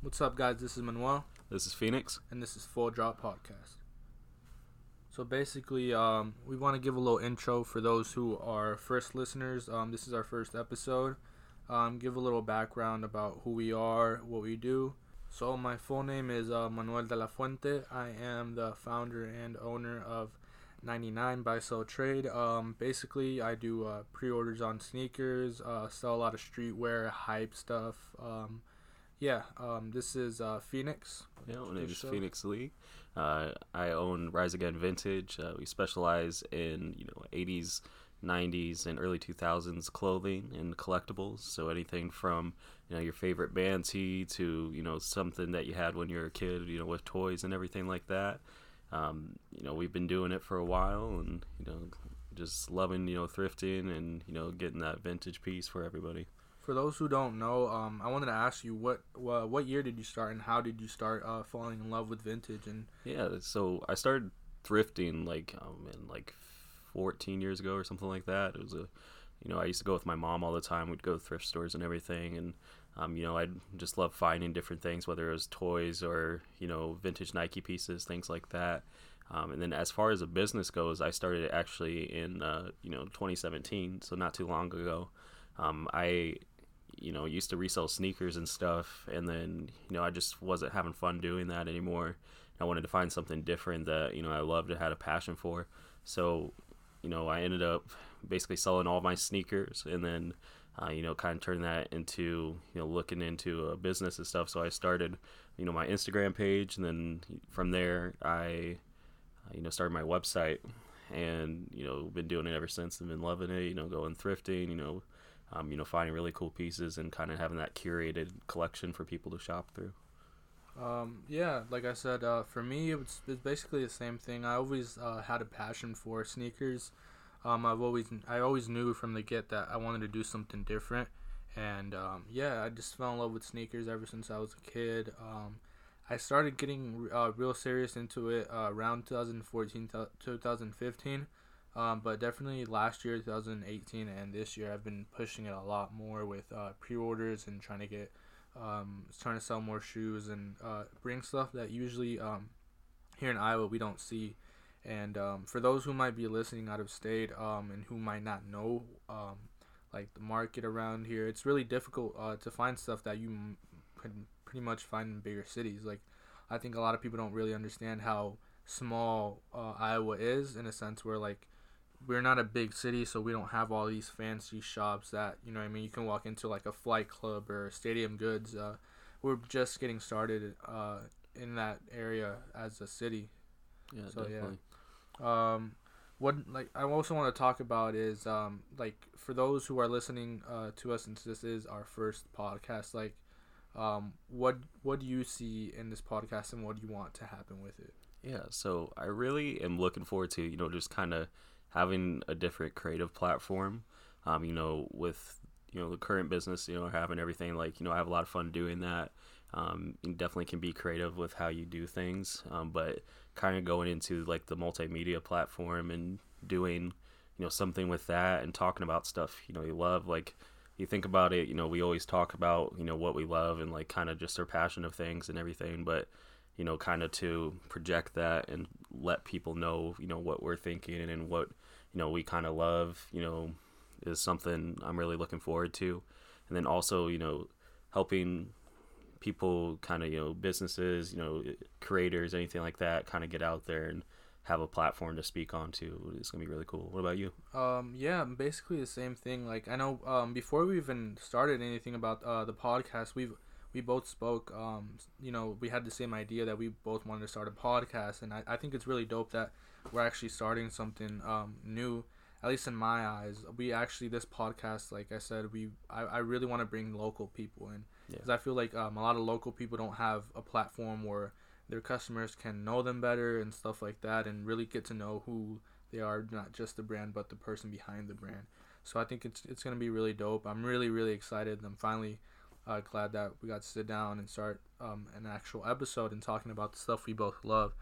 What's up, guys? This is Manuel, This is Phoenix. and this is Full Drop Podcast. So basically, um, we want to give a little intro for those who are first listeners. Um, this is our first episode. Um, give a little background about who we are, what we do. So my full name is uh, Manuel de la Fuente. I am the founder and owner of 99 Buy Sell Trade. Um, basically, I do uh, pre-orders on sneakers, uh, sell a lot of streetwear, hype stuff. Yeah, um, this is uh, Phoenix. Yeah, my name is. Phoenix Lee. Uh, I own Rise Again Vintage. Uh, we specialize in you know 80s, 90s, and early 2000s clothing and collectibles. So anything from you know your favorite band tee to you know something that you had when you were a kid, you know with toys and everything like that. Um, you know we've been doing it for a while, and you know just loving you know thrifting and you know getting that vintage piece for everybody. For those who don't know, um, I wanted to ask you what wha- what year did you start and how did you start uh, falling in love with vintage and Yeah, so I started thrifting like um in like 14 years ago or something like that. It was a you know, I used to go with my mom all the time. We'd go to thrift stores and everything and um, you know, I'd just love finding different things, whether it was toys or, you know, vintage Nike pieces, things like that. Um, and then as far as a business goes, I started actually in, uh, you know, 2017, so not too long ago. Um, I, you know, used to resell sneakers and stuff, and then, you know, I just wasn't having fun doing that anymore. I wanted to find something different that, you know, I loved and had a passion for. So, you know, I ended up basically selling all my sneakers and then, uh, you know, kind of turn that into, you know, looking into a business and stuff. So I started, you know, my Instagram page, and then from there, I, uh, you know, started my website, and you know, been doing it ever since. I've been loving it. You know, going thrifting. You know, um, you know, finding really cool pieces and kind of having that curated collection for people to shop through. Um, yeah, like I said, uh, for me, it was, it's basically the same thing. I always uh, had a passion for sneakers. Um, I've always, I always knew from the get that I wanted to do something different, and um, yeah, I just fell in love with sneakers ever since I was a kid. Um, I started getting uh, real serious into it uh, around 2014, 2015. Um, but definitely last year, 2018, and this year, I've been pushing it a lot more with uh, pre-orders and trying to get um, trying to sell more shoes and uh, bring stuff that usually um, here in Iowa we don't see. And um, for those who might be listening out of state um, and who might not know um, like the market around here, it's really difficult uh, to find stuff that you can pretty much find in bigger cities. Like I think a lot of people don't really understand how small uh, Iowa is in a sense where like we're not a big city, so we don't have all these fancy shops that you know. what I mean, you can walk into like a Flight Club or Stadium Goods. Uh, we're just getting started uh, in that area as a city. Yeah, So, yeah. definitely. Um, what like I also want to talk about is um, like for those who are listening uh, to us, since this is our first podcast, like um, what what do you see in this podcast and what do you want to happen with it? Yeah, so I really am looking forward to, you know, just kind of having a different creative platform. Um, you know, with, you know, the current business, you know, having everything like, you know, I have a lot of fun doing that. Um, you definitely can be creative with how you do things, um, but kind of going into like the multimedia platform and doing, you know, something with that and talking about stuff, you know, you love. Like, you think about it, you know, we always talk about, you know, what we love and like kind of just our passion of things and everything, but you know, kind of to project that and let people know, you know, what we're thinking and what, you know, we kind of love, you know, is something I'm really looking forward to. And then also, you know, helping people kind of, you know, businesses, you know, creators, anything like that, kind of get out there and have a platform to speak on to. It's to be really cool. What about you? Um, yeah, basically the same thing. Like I know, um, before we even started anything about uh, the podcast, we've we both spoke. Um, you know, we had the same idea that we both wanted to start a podcast, and I, I think it's really dope that we're actually starting something um new. At least in my eyes, we actually this podcast, like I said, we I, I really want to bring local people in because I feel like um, a lot of local people don't have a platform where their customers can know them better and stuff like that, and really get to know who they are, not just the brand, but the person behind the brand. So I think it's it's gonna be really dope. I'm really really excited. I'm finally uh, glad that we got to sit down and start um, an actual episode and talking about the stuff we both love.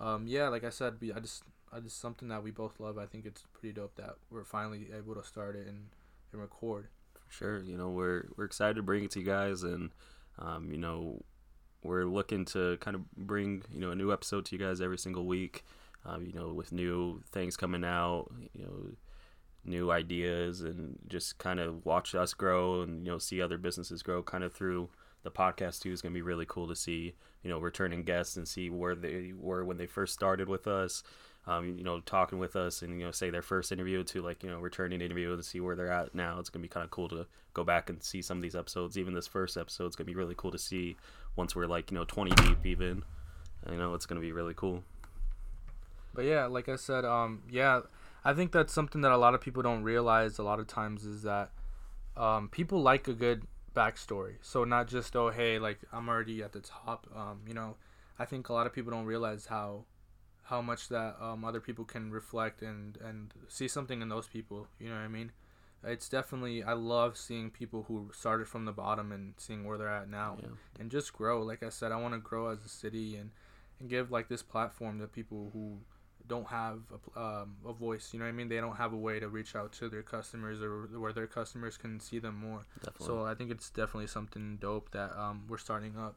Um, yeah, like I said, we I just I just something that we both love. I think it's pretty dope that we're finally able to start it and, and record. Sure, you know we're we're excited to bring it to you guys, and um, you know we're looking to kind of bring you know a new episode to you guys every single week. Um, you know, with new things coming out, you know, new ideas, and just kind of watch us grow and you know see other businesses grow kind of through the podcast too is going to be really cool to see you know returning guests and see where they were when they first started with us um, you know talking with us and you know say their first interview to like you know returning interview and see where they're at now. It's going to be kind of cool to go back and see some of these episodes. Even this first episode is going to be really cool to see once we're like you know 20 deep even. You know it's going to be really cool. But yeah like i said um yeah i think that's something that a lot of people don't realize a lot of times is that um, people like a good backstory. So not just oh hey like I'm already at the top. Um, you know, I think a lot of people don't realize how how much that um, other people can reflect and and see something in those people. You know what I mean? It's definitely I love seeing people who started from the bottom and seeing where they're at now yeah. and just grow. Like I said, I want to grow as a city and and give like this platform to people who don't have a, um, a voice. You know what I mean? They don't have a way to reach out to their customers or where their customers can see them more. Definitely. So I think it's definitely something dope that um, we're starting up.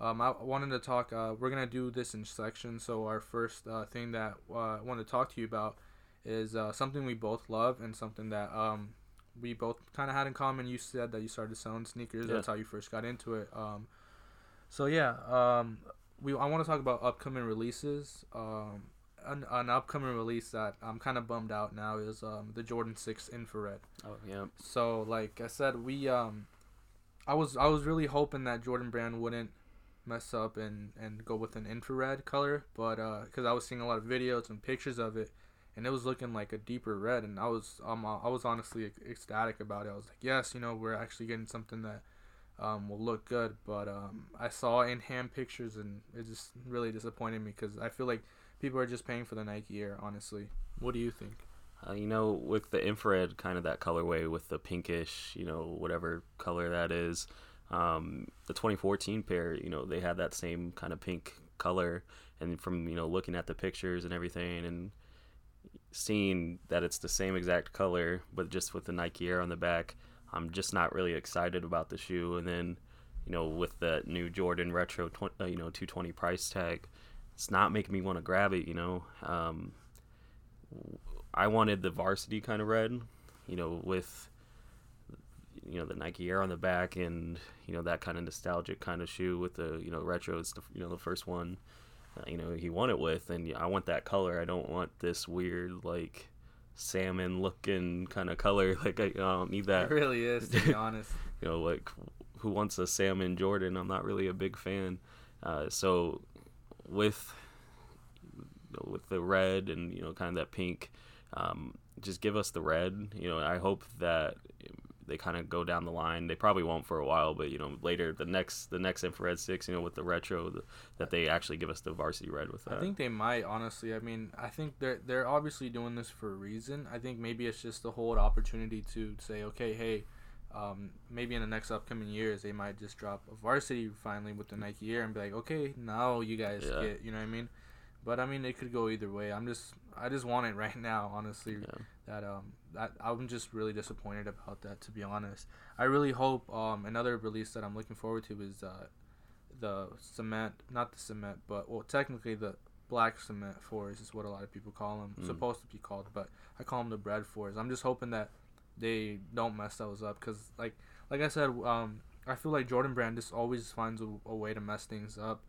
Um, I wanted to talk. Uh, we're gonna do this in sections. So our first uh, thing that uh, I want to talk to you about is uh, something we both love and something that um, we both kind of had in common. You said that you started selling sneakers. Yeah. That's how you first got into it. Um, so yeah, um, we I want to talk about upcoming releases. Um, an, an upcoming release that I'm kind of bummed out now is um, the Jordan Six Infrared. Oh yeah. So like I said, we um, I was I was really hoping that Jordan Brand wouldn't mess up and and go with an infrared color, but uh, because I was seeing a lot of videos and pictures of it, and it was looking like a deeper red, and I was um I was honestly ecstatic about it. I was like, yes, you know, we're actually getting something that um, will look good. But um, I saw in hand pictures, and it just really disappointed me because I feel like people are just paying for the Nike Air. Honestly, what do you think? Uh, you know, with the infrared kind of that colorway with the pinkish, you know, whatever color that is, um, the 2014 pair, you know, they had that same kind of pink color. And from, you know, looking at the pictures and everything and seeing that it's the same exact color, but just with the Nike Air on the back, I'm just not really excited about the shoe. And then, you know, with the new Jordan Retro, 20, uh, you know, 220 price tag, it's not making me want to grab it. You know, um, I wanted the varsity kind of red, you know, with you know the Nike Air on the back and you know that kind of nostalgic kind of shoe with the you know retro is the you know the first one uh, you know he won it with and I want that color. I don't want this weird like salmon looking kind of color. Like I, I don't need that. It really is to be honest. you know like who wants a salmon Jordan? I'm not really a big fan. Uh, so with with the red and you know kind of that pink. Um, just give us the red. You know, I hope that they kind of go down the line. They probably won't for a while, but you know later the next the next infrared six, you know, with the retro, the, that they actually give us the varsity red with that. I think they might honestly. I mean, I think they're they're obviously doing this for a reason. I think maybe it's just a whole opportunity to say, okay, hey, um, maybe in the next upcoming years they might just drop a varsity finally with the Nike Air and be like, okay, now you guys yeah. get, you know what I mean? But I mean, it could go either way. I'm just, I just want it right now, honestly. Yeah. That um, that I'm just really disappointed about that, to be honest. I really hope um another release that I'm looking forward to is uh, the cement, not the cement, but well, technically the black cement fours is what a lot of people call them. Mm. Supposed to be called, but I call them the bread fours. I'm just hoping that they don't mess those up because like like I said, um, I feel like Jordan Brand just always finds a, a, way to mess things up.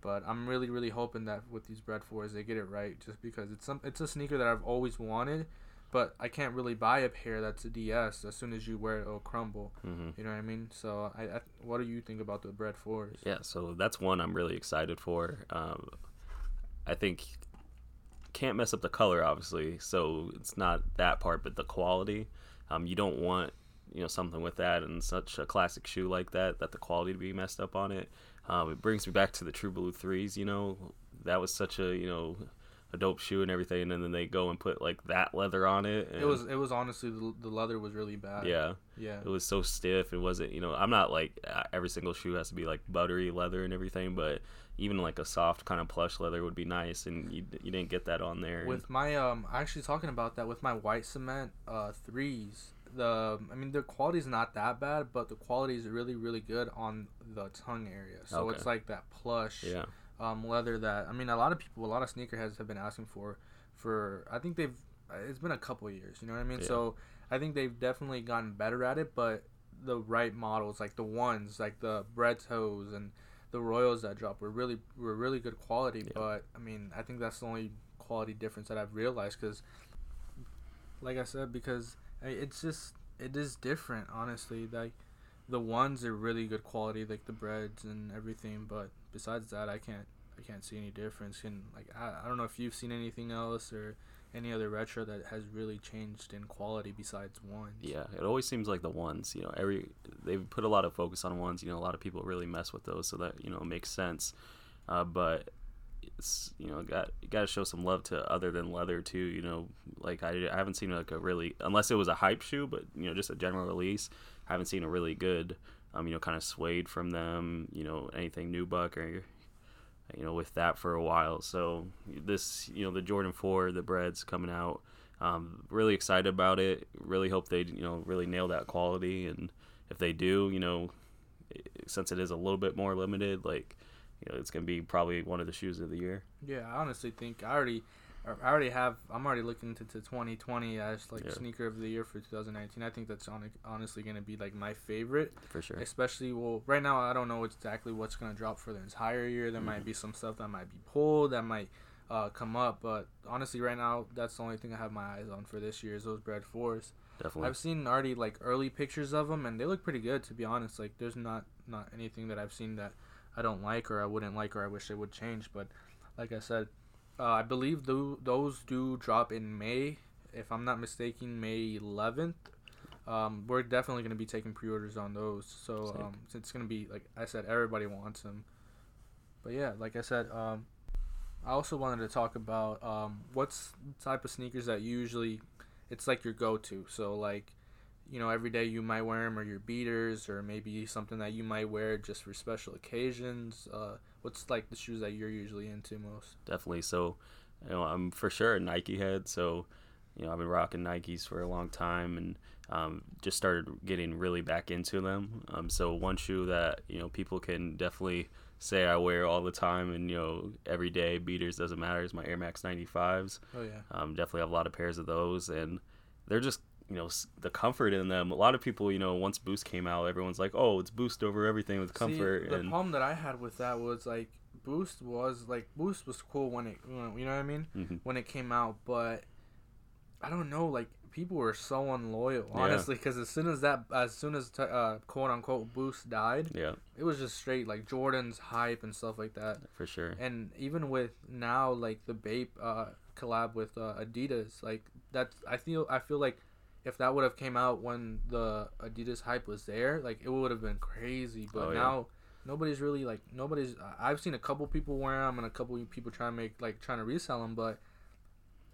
But I'm really really hoping that with these bread fours they get it right, just because it's some it's a sneaker that I've always wanted, but I can't really buy a pair that's a DS. As soon as you wear it, it'll crumble. Mm-hmm. You know what I mean? So I, I, what do you think about the bread fours? Yeah, so that's one I'm really excited for. Um, I think can't mess up the color obviously, so it's not that part, but the quality. Um, you don't want you know something with that and such a classic shoe like that that the quality to be messed up on it. Um, it brings me back to the True Blue threes. You know, that was such a you know a dope shoe and everything, and then they go and put like that leather on it. it was it was honestly the, the leather was really bad. Yeah, yeah. It was so stiff. It wasn't you know I'm not like every single shoe has to be like buttery leather and everything, but even like a soft kind of plush leather would be nice, and you, you didn't get that on there. With my um, actually talking about that with my white cement uh threes, the I mean the quality is not that bad, but the quality is really really good on the tongue area. So Okay. it's like that plush Yeah. um, leather that I mean a lot of people, a lot of sneakerheads have been asking for. For I think they've it's been a couple years. You know what I mean? Yeah. So I think they've definitely gotten better at it, but the right models like the ones like the bread toes and the royals that drop were really were really good quality. Yeah. But I mean I think that's the only quality difference that I've realized because like I said, because eh, it's just it is different. Honestly, like the ones are really good quality, like the breads and everything. But besides that, I can't I can't see any difference. And like I, I don't know if you've seen anything else or any other retro that has really changed in quality besides ones. Yeah, it always seems like the ones, you know, every they've put a lot of focus on ones. You know, a lot of people really mess with those, so that you know makes sense. Uh, but it's you know got got to show some love to other than leather too. You know, like I, I haven't seen like a really unless it was a hype shoe, but you know just a general release. I haven't seen a really good, um, you know, kind of suede from them. You know, anything nubuck or you know with that for a while. So this you know the Jordan Four, the breads coming out. Um, really excited about it. Really hope they you know really nail that quality, and if they do, you know, since it is a little bit more limited, like you know, it's gonna be probably one of the shoes of the year. Yeah, I honestly think I already, I already have. I'm already looking into to 2020 as like Yeah. sneaker of the year for 2019. I think that's on, honestly gonna be like my favorite. For sure. Especially well, right now I don't know exactly what's gonna drop for the entire year. There might be some stuff that might be pulled that might uh, come up, but honestly, right now that's the only thing I have my eyes on for this year is those bread fours. Definitely. I've seen already like early pictures of them, and they look pretty good to be honest. Like there's not not anything that I've seen that I don't like or I wouldn't like or I wish they would change. But like I said, uh, I believe tho- those do drop in May, if I'm not mistaken, May 11th. Um, we're definitely gonna be taking pre-orders on those. So um, it's gonna be like I said, everybody wants them. But yeah, like I said, um, I also wanted to talk about um, what's the type of sneakers that usually it's like your go-to. So like, you know, every day you might wear them, or your beaters, or maybe something that you might wear just for special occasions. Uh, what's like the shoes that you're usually into most? Definitely. So, you know, I'm for sure a Nike head. So, you know, I've been rocking Nikes for a long time and um, just started getting really back into them. Um, so one shoe that you know people can definitely say I wear all the time and you know every day beaters doesn't matter is my Air Max 95s. Oh yeah, Um, definitely have a lot of pairs of those, and they're just you know the comfort in them. A lot of people, you know, once Boost came out, everyone's like, "Oh, it's Boost over everything with comfort." See, the and problem that I had with that was like Boost was like Boost was cool when it you know, what I mean Mhm. when it came out, but I don't know like people were so unloyal honestly because as soon as that as soon as t- uh, quote unquote Boost died, yeah, it was just straight like Jordan's hype and stuff like that. for sure. And even with now like the Bape uh, collab with uh, Adidas, like that's I feel I feel like if that would have came out when the Adidas hype was there, like it would have been crazy. But Oh, yeah. now nobody's really like nobody's. I've seen a couple people wear them and a couple people trying to make like trying to resell them, but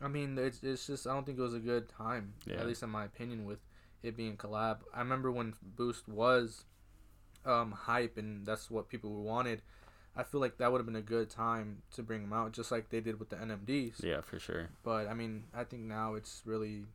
I mean it's it's just I don't think it was a good time. Yeah. At least in my opinion with it being collab. I remember when Boost was um hype and that's what people wanted. I feel like that would have been a good time to bring them out, just like they did with the NMDs. Yeah, for sure. But I mean, I think now it's really,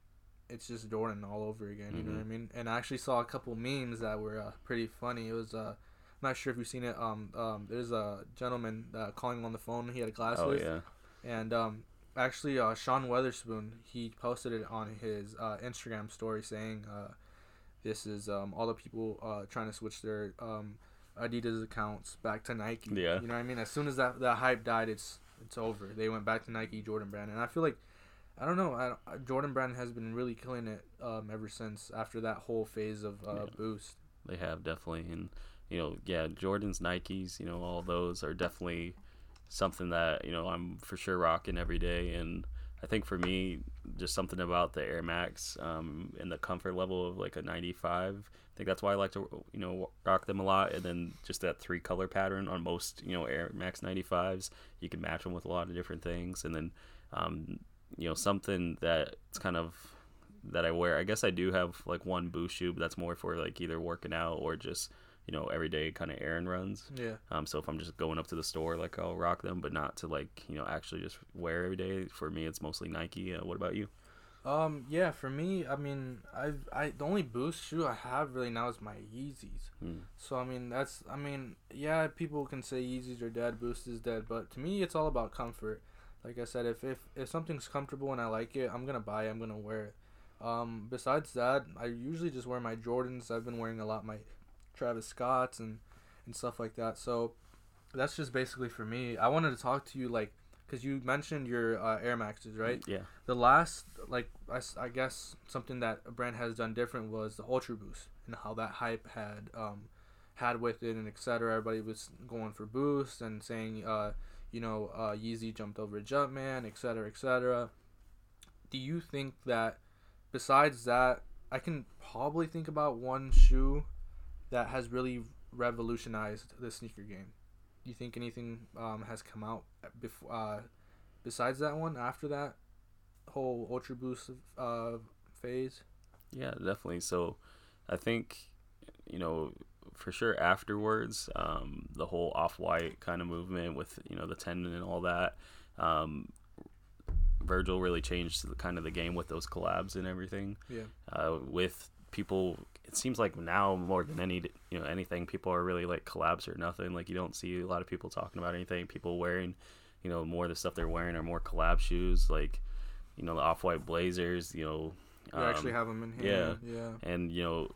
it's just Jordan all over again. You know what I Mhm. mean? And I actually saw a couple memes that were uh, pretty funny. It was uh, I'm not sure if you've seen it. Um, um, there's a gentleman uh, calling on the phone. He had glasses. Oh yeah, And um, actually, uh, Sean Wotherspoon he posted it on his uh, Instagram story saying, uh, "This is um, all the people uh, trying to switch their um, Adidas accounts back to Nike." Yeah. You know what I mean? As soon as that that hype died, it's it's over. They went back to Nike Jordan Brand, and I feel like. I don't know. I, I- Jordan Brand has been really killing it um, ever since after that whole phase of uh, Yeah. boost. they have definitely, and you know, yeah, Jordans, Nikes, you know, all those are definitely something that you know I'm for sure rocking every day, and I think for me, just something about the Air Max um, and the comfort level of like a 95. I think that's why I like to you know rock them a lot, and then just that three color pattern on most you know Air Max 95s. You can match them with a lot of different things, and then um, you know something that's kind of that I wear. I guess I do have like one boost shoe, but that's more for like either working out or just you know everyday kind of errand runs. Yeah. Um, so if I'm just going up to the store, like I'll rock them, but not to like you know actually just wear every day. For me, it's mostly Nike. Uh, what about you? Um, yeah, for me, I mean, I I the only boost shoe I have really now is my Yeezys. Hmm. So I mean, that's I mean, yeah, people can say Yeezys are dead, Boost is dead, but to me, it's all about comfort. Like I said, if if if something's comfortable and I like it, I'm gonna buy it. I'm gonna wear it. Um, besides that, I usually just wear my Jordans. I've been wearing a lot my Travis Scotts and and stuff like that. So that's just basically for me. I wanted to talk to you like because you mentioned your uh, Air Maxes, right? Yeah. The last, like, I, I guess something that a brand has done different was the Ultra Boost and how that hype had um, had with it and etc. Everybody was going for Boost and saying, uh, you know, uh, Yeezy jumped over Jumpman, etc. etc. Do you think that besides that, I can probably think about one shoe that has really revolutionized the sneaker game? Do you think anything um, has come out before uh, besides that one after that whole Ultra Boost uh, phase? Yeah, definitely. So, I think, you know, for sure afterwards, um, the whole off white kind of movement with you know the tendon and all that, um, Virgil really changed the, kind of the game with those collabs and everything. Yeah. Uh, with people, it seems like now more than any you know anything, people are really like collabs or nothing. Like you don't see a lot of people talking about anything. People wearing, you know, more of the stuff they're wearing are more collab shoes, like you know the off white blazers. You know. You actually um, have them in here. Yeah. Yeah. and you know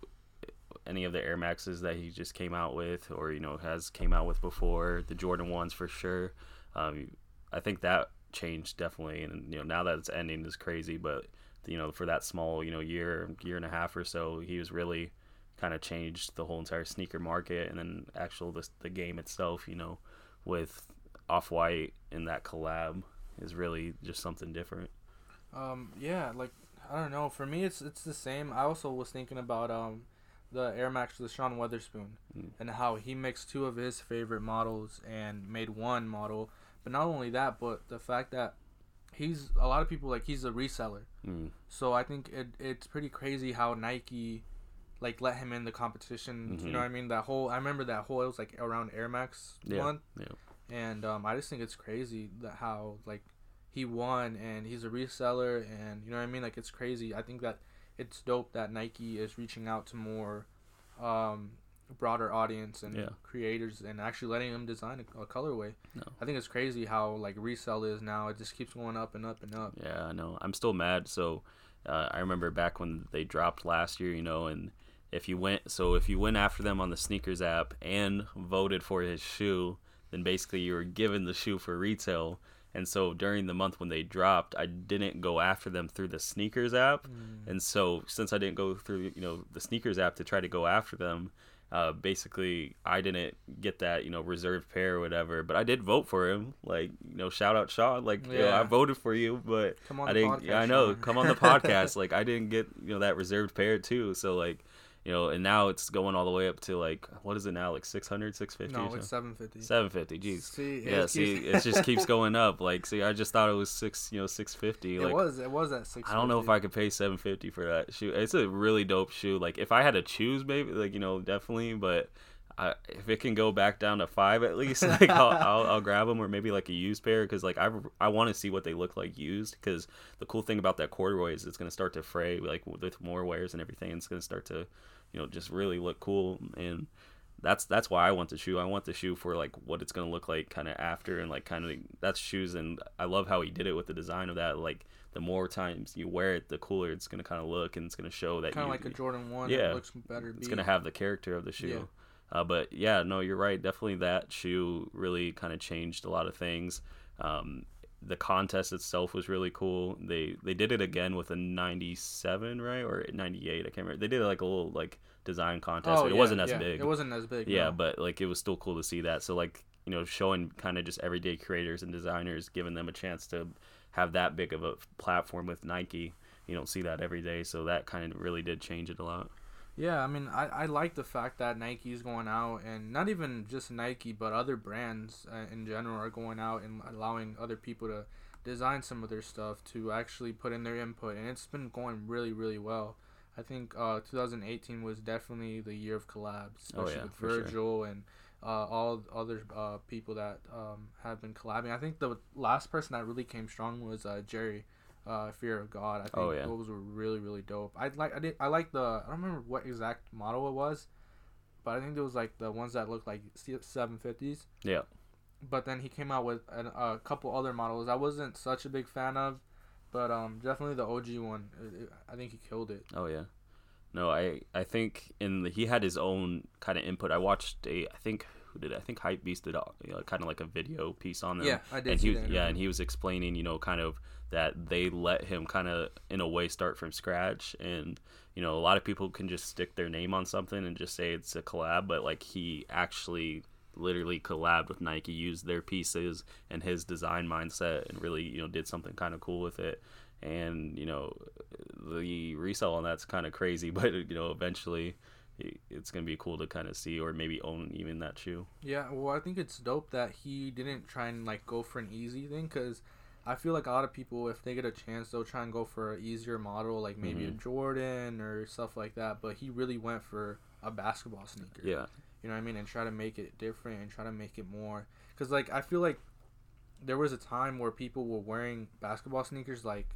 any of the air maxes that he just came out with or you know has came out with before the jordan ones for sure um, i think that changed definitely and you know now that it's ending is crazy but you know for that small you know year year and a half or so he was really kind of changed the whole entire sneaker market and then actual the, the game itself you know with off-white and that collab is really just something different Um, yeah, like I don't know. For me, it's it's the same. I also was thinking about um, the Air Max with Sean Wotherspoon Mm. and how he mixed two of his favorite models and made one model. But not only that, but the fact that he's a lot of people like he's a reseller. mm. So I think it it's pretty crazy how Nike like let him in the competition. You Mhm. know what I mean? That whole I remember that whole it was like around Air Max Yeah, month. yeah. And um, I just think it's crazy that how like he won and he's a reseller and you know what I mean? Like it's crazy. I think that it's dope that Nike is reaching out to more um broader audience and Yeah. creators and actually letting them design a, a colorway. No. I think it's crazy how like resell is now. It just keeps going up and up and up. Yeah, I know. I'm still mad. So uh, I remember back when they dropped last year, you know, and if you went, so if you went after them on the sneakers app and voted for his shoe, then basically you were given the shoe for retail. And so during the month when they dropped, I didn't go after them through the sneakers app. And so since I didn't go through, you know, the sneakers app to try to go after them, uh, basically I didn't get that, you know, reserved pair or whatever. But I did vote for him. Like, you know, shout out Sean. Like, you know, I voted for you, but Come on I didn't. podcast, yeah, I know. Come on the podcast. like, I didn't get you know that reserved pair too. So like, you know, and now it's going all the way up to like what is it now? Like 600, 650? No, it's seven fifty. seven fifty. Jeez. See, Yeah, it see, keeps- it just keeps going up. Like, see, I just thought it was six, you know, six fifty. It was. It was at six. I don't know if I could pay seven fifty for that shoe. It's a really dope shoe. Like, if I had to choose, maybe, like, you know, definitely. But I, if it can go back down to five at least, like, I'll, I'll, I'll grab them, or maybe like a used pair, because like I, I want to see what they look like used. Because the cool thing about that corduroy is it's gonna start to fray, like with more wears and everything. It's gonna start to, you know, just really look cool and that's that's why I want the shoe. I want the shoe for like what it's gonna look like kind of after and like kind of that's shoes and I love how he did it with the design of that. Like the more times you wear it, the cooler it's gonna kind of look and it's gonna show that Kind of like a Jordan One. Yeah. It looks better. it's beat. gonna have the character of the shoe. Uh, but yeah, no, you're right. Definitely that shoe really kind of changed a lot of things. Um, the contest itself was really cool. They they did it again with a 97, right, or 98. I can't remember. They did like a little like design contest. Oh, it yeah, wasn't as yeah. big. It wasn't as big. Yeah, no. but like it was still cool to see that. So like you know, showing kind of just everyday creators and designers, giving them a chance to have that big of a platform with Nike. You don't see that every day, so that kind of really did change it a lot. Yeah, I mean, I, I like the fact that Nike's going out, and not even just Nike, but other brands uh, in general are going out and allowing other people to design some of their stuff to actually put in their input, and it's been going really, really well. I think uh, 2018 was definitely the year of collabs, Oh, especially yeah, with for sure. Virgil and uh, all other uh, people that um, have been collabing. I think the last person that really came strong was uh, Jerry. Uh, Fear of God. I think Oh, yeah. those were really really dope. I like I did I like the I don't remember what exact model it was, but I think it was like the ones that looked like seven fifties. Yeah. But then he came out with an, a couple other models I wasn't such a big fan of, but um definitely the OG one. It, it, I think he killed it. Oh yeah. No, I I think in the, he had his own kind of input. I watched a I think who did it? I think Hypebeast did a, you know, kind of like a video piece on them. Yeah, I did and he that yeah, and he was explaining you know kind of that they let him kind of in a way start from scratch and you know a lot of people can just stick their name on something and just say it's a collab but like he actually literally collabed with Nike used their pieces and his design mindset and really you know did something kind of cool with it and you know the resell on that's kind of crazy but you know eventually it's gonna be cool to kind of see or maybe own even that shoe Yeah, well, I think it's dope that he didn't try and like go for an easy thing because I feel like a lot of people, if they get a chance, they'll try and go for an easier model, like maybe a Mhm. Jordan or stuff like that. But he really went for a basketball sneaker. yeah You know what I mean? And try to make it different and try to make it more. Because like I feel like there was a time where people were wearing basketball sneakers like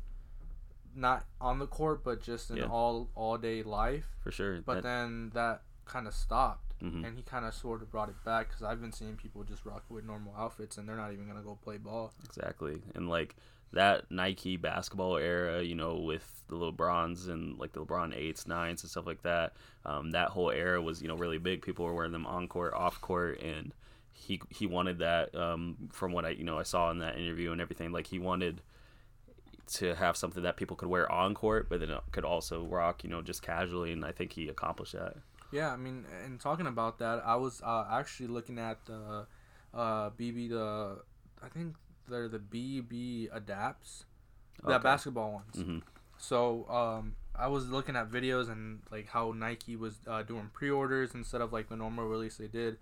not on the court, but just in Yeah. all all day life. for sure But That- then that kind of stopped mhm. and he kind of sort of brought it back because I've been seeing people just rock with normal outfits and they're not even gonna go play ball. Exactly. And like that Nike basketball era, you know, with the LeBrons and like the LeBron eights, nines, and stuff like that. Um, that whole era was, you know, really big. People were wearing them on court, off court, and he he wanted that. Um, from what I you know I saw in that interview and everything, like he wanted to have something that people could wear on court, but then it could also rock, you know, just casually. And I think he accomplished that. Yeah, I mean, and talking about that, I was uh, actually looking at the uh, BB the I think they're the BB adapts, the Okay. basketball ones. hmm So um, I was looking at videos and like how Nike was uh, doing pre-orders instead of like the normal release they did,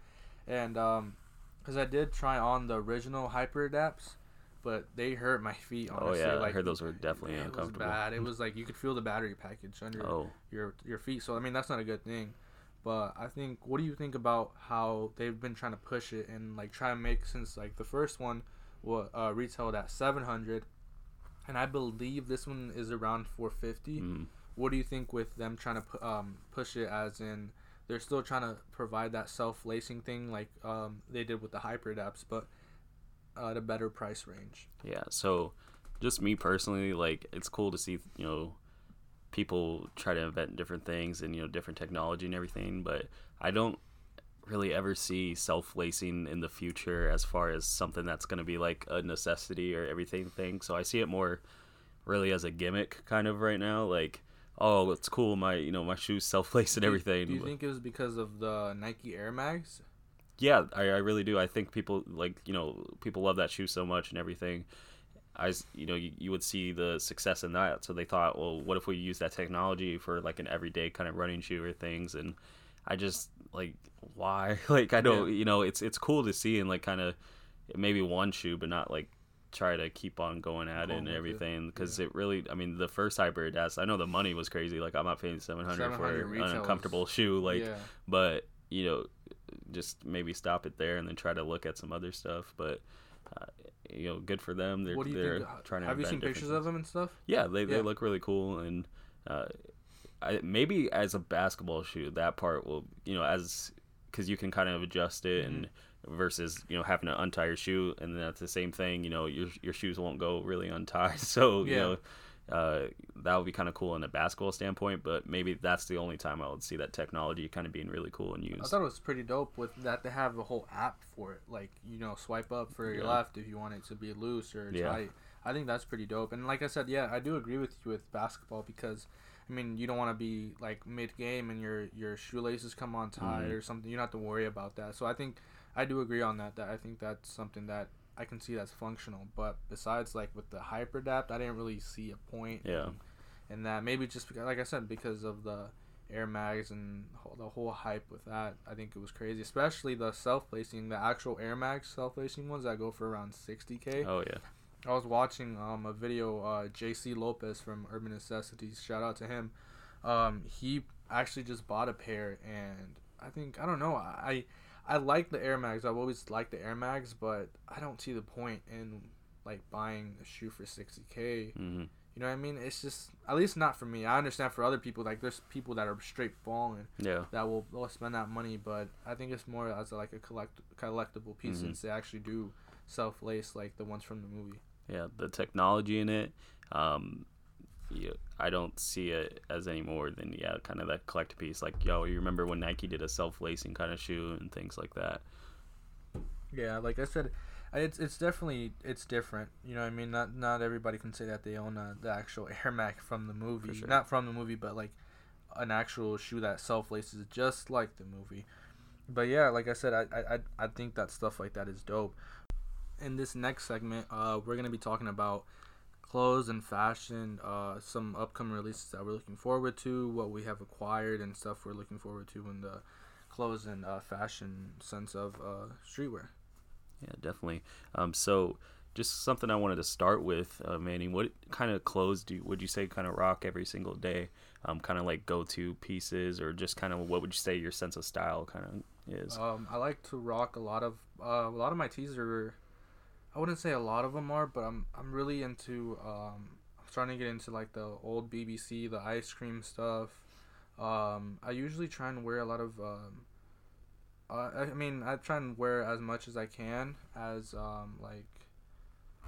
and um, because I did try on the original Hyper Adapts, but they hurt my feet. Honestly. Oh yeah, like, I heard those were definitely uncomfortable. it was bad. It was like you could feel the battery package under Oh, your your feet. So I mean that's not a good thing. But I think what do you think about how they've been trying to push it and like try and make since like the first one was uh, retailed at seven hundred, and I believe this one is around four fifty. mm, What do you think with them trying to um, push it as in they're still trying to provide that self lacing thing like um, they did with the hyper adapts, but at a better price range. Yeah, so just me personally, like it's cool to see, you know, people try to invent different things and you know different technology and everything, but I don't really ever see self-lacing in the future as far as something that's going to be like a necessity or everything thing. So I see it more really as a gimmick kind of right now, like oh, it's cool my, you know, my shoes self-lace and Do you- everything. Do you think it was because of the Nike Air Mags? Yeah, I, I really do. I think people like you know people love that shoe so much and everything. I you know you, you would see the success in that, so they thought, well, what if we use that technology for like an everyday kind of running shoe or things? And I just like why like I don't you know it's it's cool to see and like kind of maybe one shoe, but not like try to keep on going at it and everything because it really I mean the first hybrid S I know the money was crazy like I'm not paying 700, 700 for an uncomfortable shoe like yeah. but you know just maybe stop it there and then try to look at some other stuff but uh, you know good for them they're, what do you they're think? trying to Have you seen pictures things. of them and stuff? yeah they, they look really cool and uh, I, maybe as a basketball shoe that part will you know as because you can kind of adjust it and Mm-hmm. versus you know having to untie your shoe and then that's the same thing you know your your shoes won't go really untied so you know uh, that would be kind of cool in a basketball standpoint, but maybe that's the only time I would see that technology kind of being really cool and used. I thought it was pretty dope with that they have a whole app for it. Like you know, swipe up for your Yeah. left if you want it to be loose or Yeah. tight. I think that's pretty dope. And like I said, yeah, I do agree with you with basketball because I mean you don't want to be like mid game and your your shoelaces come on tight Mhm. or something. You don't have to worry about that. So I think I do agree on that. That I think that's something that I can see that's functional. But besides like with the hyperadapt, I didn't really see a point. Yeah. in- in that maybe just because, like I said, because of the Air Mags and the whole hype with that, I think it was crazy. Especially the self placing, the actual Air Mags self placing ones that go for around 60k. Oh yeah, I was watching um a video, uh, Jaysse Lopez from Urban Necessities. Shout out to him. Um, he actually just bought a pair, and I think I don't know. I I like the Air Mags. I've always liked the Air Mags, but I don't see the point in like buying a shoe for 60k. hmm You You know what I mean? It's just at least not for me. I understand for other people, like there's people that are straight balling Yeah. that will, will spend that money, but I think it's more as like a collect collectible piece Mhm. since they actually do self lace like the ones from the movie. Yeah, the technology in it, um, yeah, I don't see it as any more than yeah, kind of that collect piece. Like, yo, you remember when Nike did a self-lacing kind of shoe and things like that? Yeah, like I said, it's it's definitely it's different. You know, what I mean, not not everybody can say that they own a, the actual Air Mags from the movie, sure. not from the movie, but like an actual shoe that self laces just like the movie. But yeah, like I said, I, I I- I think that stuff like that is dope. In this next segment, uh, we're gonna be talking about clothes and fashion, uh, some upcoming releases that we're looking forward to, what we have acquired, and stuff we're looking forward to in the clothes and uh, fashion sense of uh, streetwear. Yeah, definitely. Um, so just something I wanted to start with, uh, Manny. What kind of clothes do you, would you say kind of rock every single day? Um, kind of like go-to pieces, or just kind of what would you say your sense of style kind of is? Um, I like to rock a lot of uh, a lot of my tees are. I wouldn't say a lot of them are, but I'm I'm really into. Um, I'm starting to get into like the old BBC, the ice cream stuff. Um, I usually try and wear a lot of. Um, uh, I I mean, I try and wear as much as I can as um, like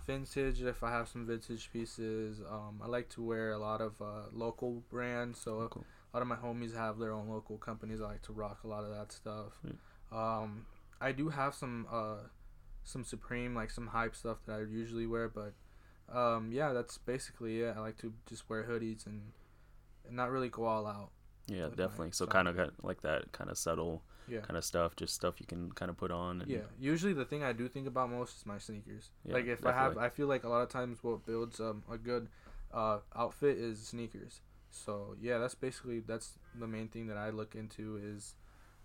vintage if I have some vintage pieces. Um, I like to wear a lot of uh, local brands, so Cool. a lot of my homies have their own local companies. I like to rock a lot of that stuff. Yeah. Um, I do have some uh, some Supreme, like some hype stuff that I usually wear, but um, yeah, that's basically it. I like to just wear hoodies and, and not really go all out. Yeah, my definitely. So kind of like that kind of subtle Yeah. kind of stuff, just stuff you can kind of put on. And, Yeah, usually the thing I do think about most is my sneakers. Yeah, like if I have. I feel like a lot of times what builds um, a good uh, outfit is sneakers. So yeah, that's basically that's the main thing that I look into is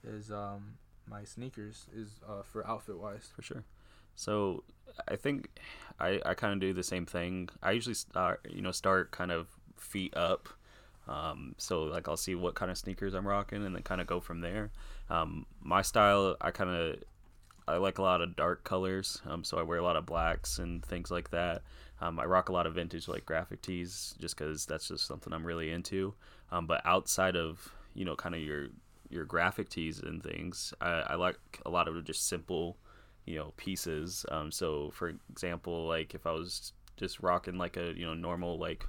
is um, my sneakers is uh, for outfit wise. for sure. So I think I, I kind of do the same thing. I usually start you know start kind of feet up. Um, so like I'll see what kind of sneakers I'm rocking and then kind of go from there. Um, my style I kind of I like a lot of dark colors. Um, so I wear a lot of blacks and things like that. Um, I rock a lot of vintage like graphic tees just because that's just something I'm really into. Um, but outside of you know kind of your your graphic tees and things, I, I like a lot of just simple you know pieces. Um so for example like if i was just rocking like a you know normal like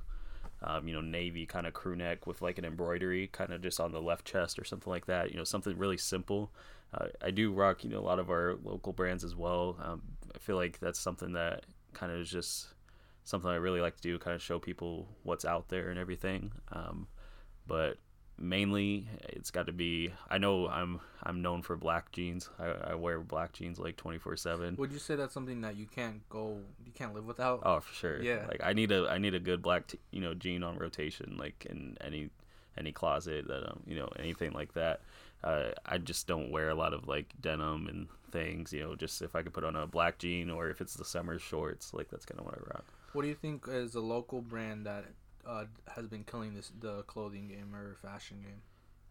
um, you know navy kind of crew neck with like an embroidery kind of just on the left chest or something like that you know something really simple. Uh, i do rock you know a lot of our local brands as well. Um, i feel like that's something that kind of is just something i really like to do kind of show people what's out there and everything. Um, but mainly it's got to be i know i'm i'm known for black jeans. I, I wear black jeans like 24 7 Would you say that's something that you can't go, you can't live without? oh for sure. Yeah. like i need a i need a good black t- you know jean on rotation like in any any closet that um you know anything like that. Uh, i just don't wear a lot of like denim and things you know just if i could put on a black jean or if it's the summer shorts like that's kind of what i rock. What do you think is a local brand that uh, has been killing this the clothing game or fashion game?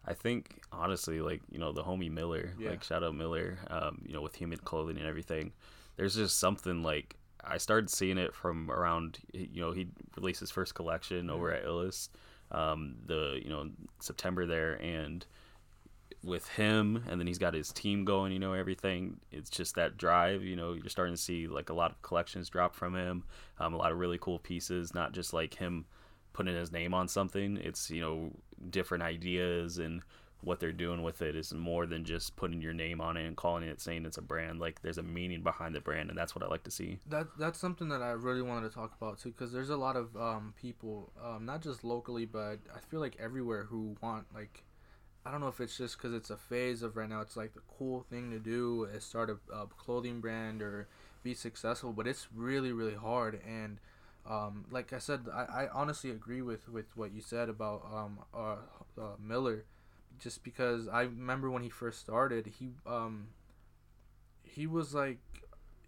I think honestly, like you know, the homie Miller, Yeah. like shout out Miller, um, you know, with human clothing and everything. There's just something like I started seeing it from around. You know, he released his first collection over at Illis, um, the you know September there, and with him, and then he's got his team going. You know, everything. It's just that drive. You know, you're starting to see like a lot of collections drop from him. Um, a lot of really cool pieces, not just like him putting his name on something. It's you know different ideas and what they're doing with it is more than just putting your name on it and calling it saying it's a brand. Like there's a meaning behind the brand, and that's what I like to see. That that's something that I really wanted to talk about too, because there's a lot of um, people, um, not just locally, but I feel like everywhere who want like, I don't know if it's just because it's a phase of right now. It's like the cool thing to do is start a, a clothing brand or be successful, but it's really really hard. And um, like I said, I, I honestly agree with with what you said about um, uh, uh, Miller, just because I remember when he first started, he um, he was like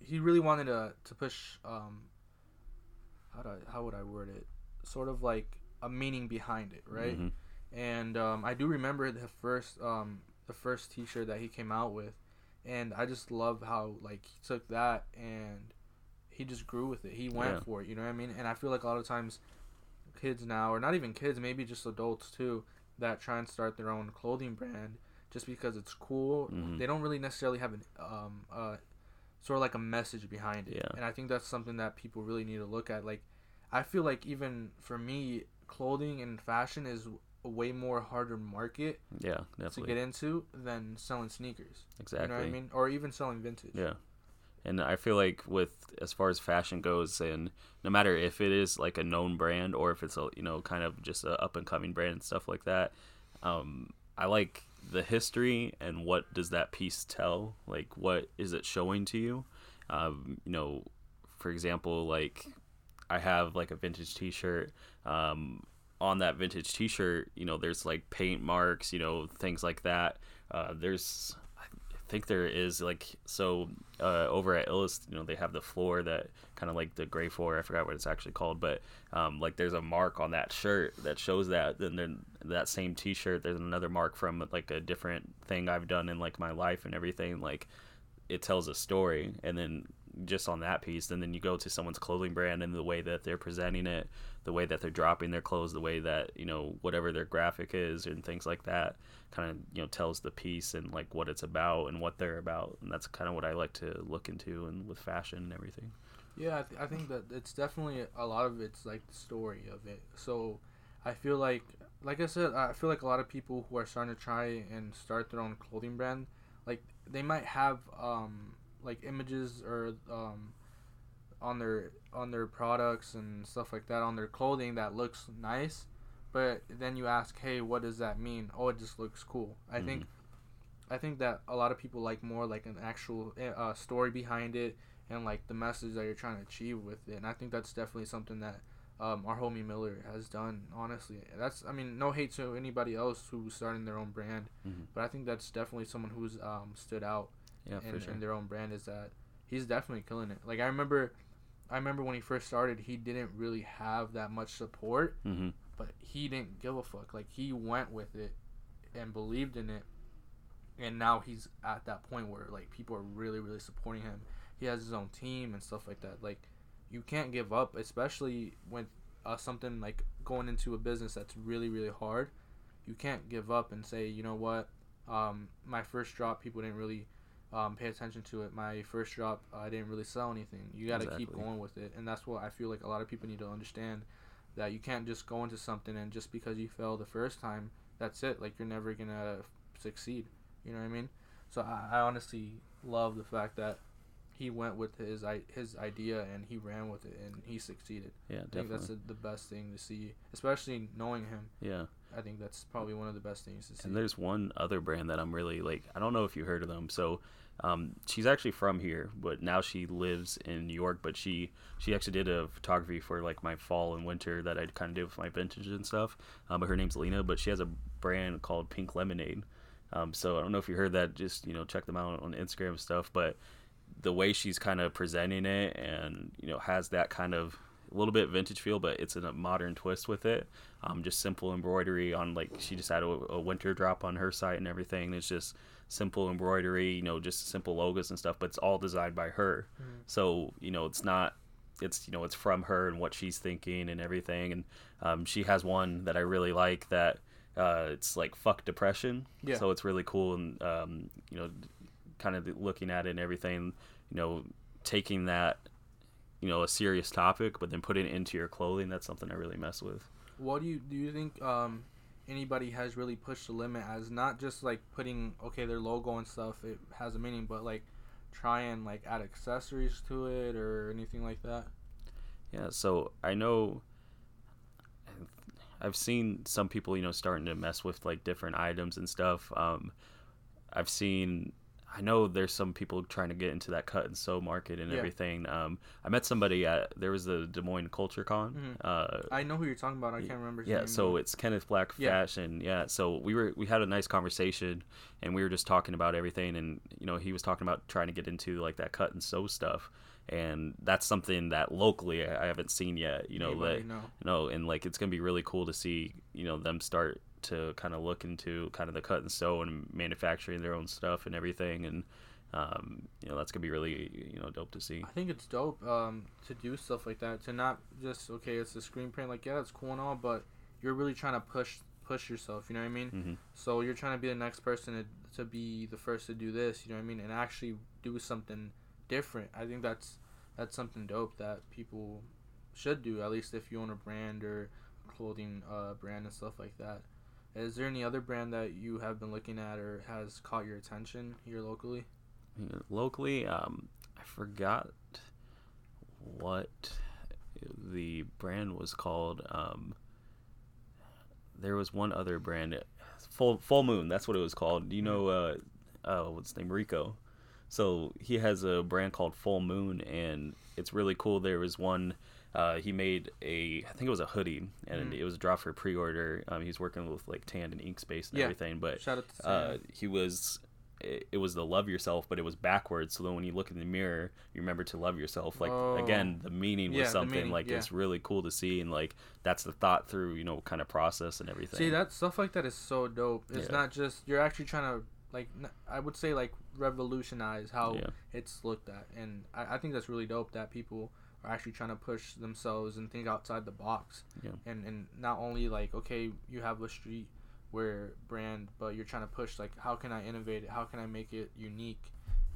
he really wanted to to push um how do I, how would I word it sort of like a meaning behind it right Mhm. and um, I do remember the first um the first T-shirt that he came out with and I just love how like he took that and he just grew with it he went Yeah. for it you know what I mean and I feel like a lot of times kids now, or not even kids, maybe just adults too, that try and start their own clothing brand just because it's cool. Mhm. They don't really necessarily have an um uh sort of like a message behind it. Yeah. And I think that's something that people really need to look at. Like, I feel like even for me, clothing and fashion is a way more harder market Yeah, definitely. to get into than selling sneakers. exactly. You know what I mean? Or even selling vintage. Yeah. And I feel like with as far as fashion goes, and no matter if it is like a known brand or if it's a you know kind of just a up and coming brand and stuff like that, um, I like the history and what does that piece tell? Like what is it showing to you? Um, you know, for example, like I have like a vintage T-shirt. Um, on that vintage T-shirt, you know, there's like paint marks, you know, things like that. Uh, there's, think there is like so uh, over at Illust, you know, they have the floor that kind of like the gray floor. I forgot what it's actually called, but um, like there's a mark on that shirt that shows that. Then then that same T-shirt, there's another mark from like a different thing I've done in like my life and everything. Like it tells a story and then just on that piece and then you go to someone's clothing brand and the way that they're presenting it the way that they're dropping their clothes the way that you know whatever their graphic is and things like that kind of you know tells the piece and like what it's about and what they're about and that's kind of what i like to look into and with fashion and everything Yeah, I, th- I think that it's definitely a lot of it's like the story of it. So I feel like, like I said, I feel like a lot of people who are starting to try and start their own clothing brand, like they might have um like images or um on their on their products and stuff like that on their clothing that looks nice, but then you ask, hey, what does that mean? Oh, it just looks cool. I think. I think that a lot of people like more like an actual uh, story behind it and like the message that you're trying to achieve with it. And I think that's definitely something that um, our homie Miller has done. Honestly, that's I mean no hate to anybody else who's starting their own brand, Mhm. but I think that's definitely someone who's um, stood out yeah in, sure in their own brand. Is that he's definitely killing it. Like I remember, I remember when he first started, he didn't really have that much support, hmm but he didn't give a fuck. Like he went with it and believed in it, and now he's at that point where like people are really really supporting him. He has his own team and stuff like that. Like you can't give up, especially when uh, something like going into a business that's really really hard. You can't give up and say, you know what, um, my first drop people didn't really um, pay attention to it. My first drop I didn't really sell anything. You got to keep going with it, and that's what I feel like a lot of people need to understand that you can't just go into something and just because you fail the first time, that's it. Like you're never gonna succeed. You know what I mean? So I, I honestly love the fact that he went with his i his idea and he ran with it and he succeeded. yeah definitely. I think that's the, the best thing to see, especially knowing him. yeah I think that's probably one of the best things to see. And there's one other brand that I'm really like. I don't know if you heard of them. So, um, she's actually from here, but now she lives in New York. But she she actually did a photography for like my fall and winter that I kind of did with my vintage and stuff. Um, but her name's Lena. But she has a brand called Pink Lemonade. Um, so I don't know if you heard that. Just you know check them out on Instagram and stuff. But the way she's kind of presenting it and you know has that kind of a little bit vintage feel, but it's in a modern twist with it. Um, just simple embroidery on like she just had a, a winter drop on her site and everything. It's just simple embroidery, you know, just simple logos and stuff, but it's all designed by her. Mhm. So you know, it's not. It's you know, it's from her and what she's thinking and everything. And um, she has one that I really like that. Uh, it's like fuck depression. Yeah. So it's really cool and um, you know, kind of looking at it and everything. You know, taking that you know a serious topic but then putting it into your clothing that's something i really mess with What do you do? You think um, anybody has really pushed the limit as not just like putting okay their logo and stuff? It has a meaning, but like try and like add accessories to it or anything like that. yeah so i know i've seen some people you know starting to mess with like different items and stuff um i've seen I know there's some people trying to get into that cut and sew market and Yeah. everything. Um, I met somebody at there was the Des Moines Culture Con. Mhm. Uh, I know who you're talking about. I can't remember. Yeah name, so it's kenneth black Yeah. fashion yeah so we were we had a nice conversation and we were just talking about everything and you know he was talking about trying to get into like that cut and sew stuff and that's something that locally i haven't seen yet you know Anybody that know. you know and like it's gonna be really cool to see you know them start to kind of look into kind of the cut and sew and manufacturing their own stuff and everything and um, you know that's gonna be really you know dope to see. I think it's dope um, to do stuff like that. To not just okay, it's a screen print. Like yeah, it's cool and all, but you're really trying to push push yourself. You know what I mean? Mm-hmm. So you're trying to be the next person to, to be the first to do this. You know what I mean? And actually do something different. I think that's that's something dope that people should do. At least if you own a brand or clothing uh, brand and stuff like that. Is there any other brand that you have been looking at or has caught your attention here locally? locally, um, I forgot what the brand was called. Um, there was one other brand, Full Full Moon. That's what it was called. You know, uh, uh, what's his name, Rico. So he has a brand called Full Moon, and it's really cool. There was one. Uh, he made a, I think it was a hoodie, and Mm. it was dropped for pre-order. Um, he's working with like Tand and Inkspace and Yeah. everything, but Shout out to uh, he was it, it was the love yourself but it was backwards so then when you look in the mirror you remember to love yourself like Oh. again the meaning was Yeah, something meaning, like yeah. it's really cool to see and like that's the thought through you know kind of process and everything See that stuff like that is so dope. It's Yeah. not just you're actually trying to like I would say like revolutionize how it's looked at, and I, I think that's really dope that people are actually trying to push themselves and think outside the box. Yeah. And and not only like okay you have a street where brand, but you're trying to push like how can I innovate it? How can I make it unique?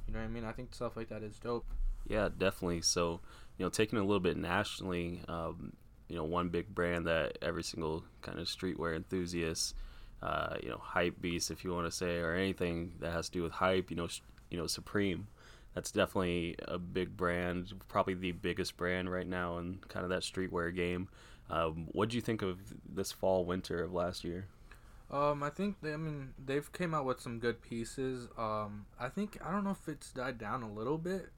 You know what I mean? I think stuff like that is dope. Yeah, definitely. So, you know, taking a little bit nationally, um, you know, one big brand that every single kind of streetwear enthusiast, uh, you know, hype beast, if you want to say, or anything that has to do with hype, you know, sh- you know, Supreme. That's definitely a big brand, probably the biggest brand right now in kind of that streetwear game. Um, what do you think of this fall winter of last year? Um, I think they, I mean they've came out with some good pieces. Um, I think I don't know if it's died down a little bit,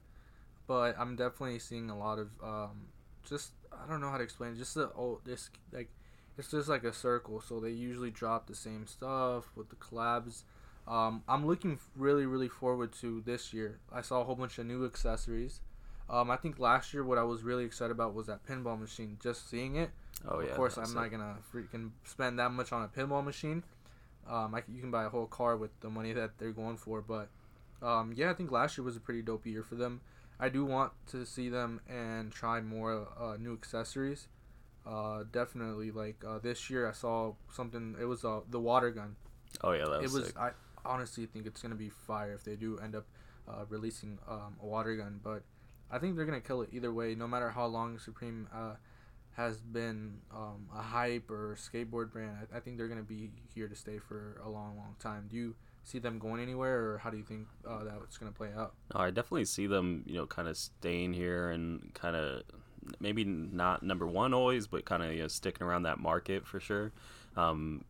but I'm definitely seeing a lot of um, just I don't know how to explain it. Just the old this like it's just like a circle. So they usually drop the same stuff with the collabs. Um, I'm looking really really forward to this year. I saw a whole bunch of new accessories. Um, I think last year what I was really excited about was that pinball machine. Just seeing it Oh yeah, of course, I'm not gonna freaking spend that much on a pinball machine. Um, I you can buy a whole car with the money that they're going for, but um, yeah, I think last year was a pretty dope year for them. I do want to see them and try more uh, new accessories. Uh, definitely, like uh, this year, I saw something. It was uh, the water gun. Oh yeah, that it was, was. sick. I honestly think it's gonna be fire if they do end up uh, releasing um, a water gun. But I think they're gonna kill it either way. No matter how long Supreme uh, has been um, a hype or skateboard brand, I, I think they're gonna be here to stay for a long, long time. Do you see them going anywhere, or how do you think uh, that it's gonna play out? No, I definitely see them, you know, kind of staying here and kind of maybe not number one always, but kind of you know sticking around that market for sure. Um,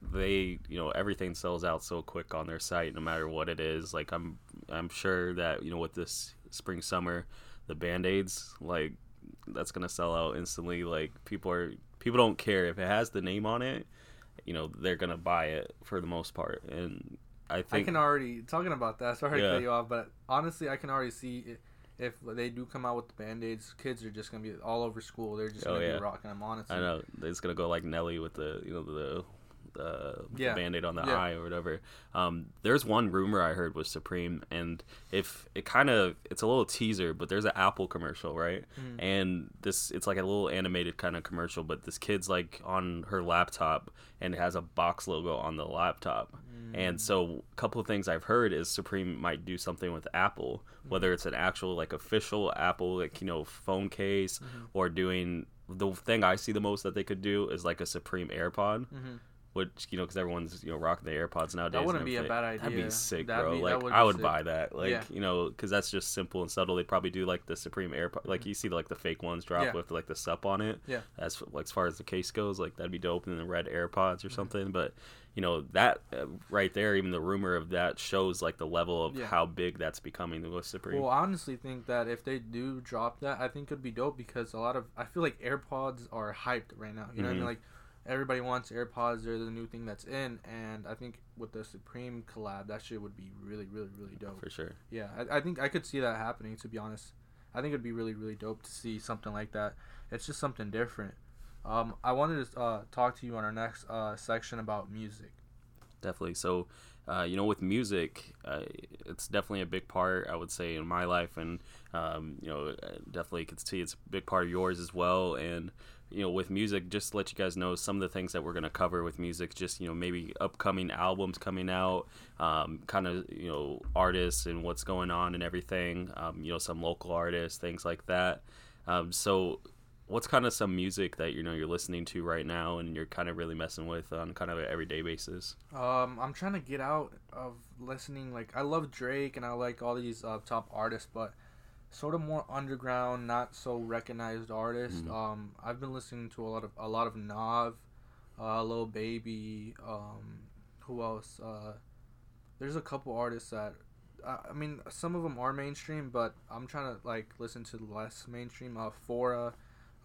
they, you know, everything sells out so quick on their site, no matter what it is. Like I'm, I'm sure that you know with this spring summer, the band aids like that's gonna sell out instantly. Like people are people don't care if it has the name on it. You know they're gonna buy it for the most part, and I think I can already talking about that. Sorry to cut you off, but honestly, I can already see it. If they do come out with the band aids, kids are just gonna be all over school. They're just Oh, gonna yeah. be rocking them. Honestly, I know it's gonna go like Nelly with the you know the the, Yeah. the band-aid on the Yeah. eye or whatever. Um, there's one rumor I heard was Supreme, and if it kind of it's a little teaser, but there's an Apple commercial, right? Mhm. And this it's like a little animated kind of commercial, but this kid's like on her laptop and it has a box logo on the laptop. Mm. And so, a couple of things I've heard is Supreme might do something with Apple, whether it's an actual like official Apple like you know phone case, Mhm. or doing the thing I see the most that they could do is like a Supreme AirPod, Mhm. Which you know because everyone's you know rocking the AirPods nowadays. and wouldn't be a bad That'd be sick, That'd bro. be- like would I would sick. buy that. Like Yeah. you know because that's just simple and subtle. They probably do like the Supreme AirPod, like you see like the fake ones drop Yeah. with like the sup on it. Yeah. As like as far as the case goes, like that'd be dope, and the red AirPods Mm-hmm. or something. But you know that uh, right there, even the rumor of that shows like the level of Yeah. how big that's becoming with Supreme. Well, I honestly think that if they do drop that, I think it'd be dope because a lot of I feel like AirPods are hyped right now. You know what I mean? Mhm. Like everybody wants AirPods. They're the new thing that's in, and I think with the Supreme collab, that shit would be really, really, really dope. for sure. Yeah, I, I think I could see that happening. To be honest, I think it'd be really, really dope to see something like that. It's just something different. Um, I wanted to uh, talk to you on our next uh, section about music. definitely. So, uh, you know, with music, uh, it's definitely a big part, I would say, in my life. And, um, you know, definitely can see it's a big part of yours as well. And, you know, with music, just to let you guys know some of the things that we're going to cover with music, just, you know, maybe upcoming albums coming out, um, kind of, you know, artists and what's going on and everything, um, you know, some local artists, things like that. Um, so, what's kind of some music that you know you're listening to right now and you're kind of really messing with on kind of an everyday basis? Um, I'm trying to get out of listening. Like I love Drake and I like all these uh, top artists, but sort of more underground, not so recognized artists. Mm-hmm. Um, I've been listening to a lot of a lot of Nav, uh, Lil Baby. Um, who else? Uh, there's a couple artists that I mean, some of them are mainstream, but I'm trying to like listen to less mainstream. Uh, Fora,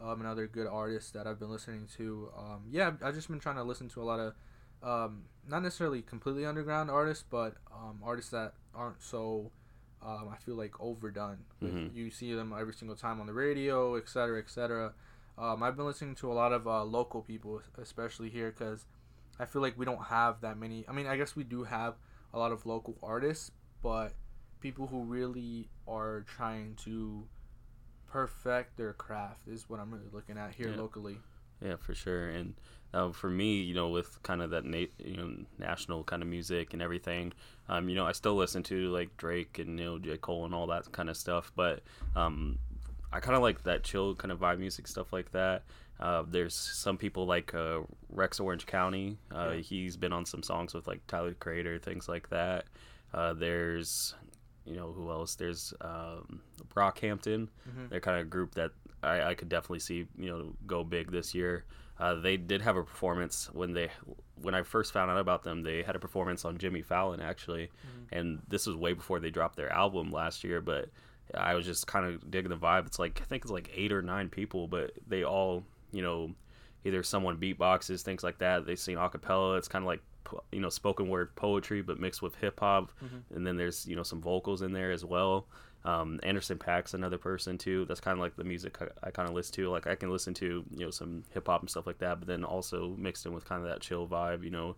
um, and other good artists that I've been listening to. Um, yeah, I've just been trying to listen to a lot of, um, not necessarily completely underground artists, but um, artists that aren't so, um, I feel like overdone. Mm-hmm. You see them every single time on the radio, etc., etc. Um, I've been listening to a lot of uh, local people, especially here, because I feel like we don't have that many. I mean, I guess we do have a lot of local artists, but people who really are trying to perfect their craft is what I'm really looking at here yeah. locally. Yeah, for sure. And uh, for me, you know, with kind of that na- you know national kind of music and everything, um, you know, I still listen to like Drake and you know J Cole and all that kind of stuff. But um, I kind of like that chill kind of vibe music stuff like that. Uh, there's some people like uh, Rex Orange County. Uh, yeah. He's been on some songs with like Tyler Creator, things like that. Uh, there's you know who else? There's um, Brockhampton. Mm-hmm. They're kind of a group that I, I could definitely see you know go big this year. Uh, they did have a performance when they when I first found out about them. They had a performance on Jimmy Fallon actually, mm-hmm. and this was way before they dropped their album last year. But I was just kind of digging the vibe. It's like I think it's like eight or nine people, but they all you know either someone beatboxes things like that. They sing acapella. It's kind of like you know spoken word poetry but mixed with hip hop mm-hmm. and then there's you know some vocals in there as well um, Anderson .Paak's another person too. That's kind of like the music I, I kind of listen to. Like I can listen to you know some hip hop and stuff like that but then also mixed in with kind of that chill vibe you know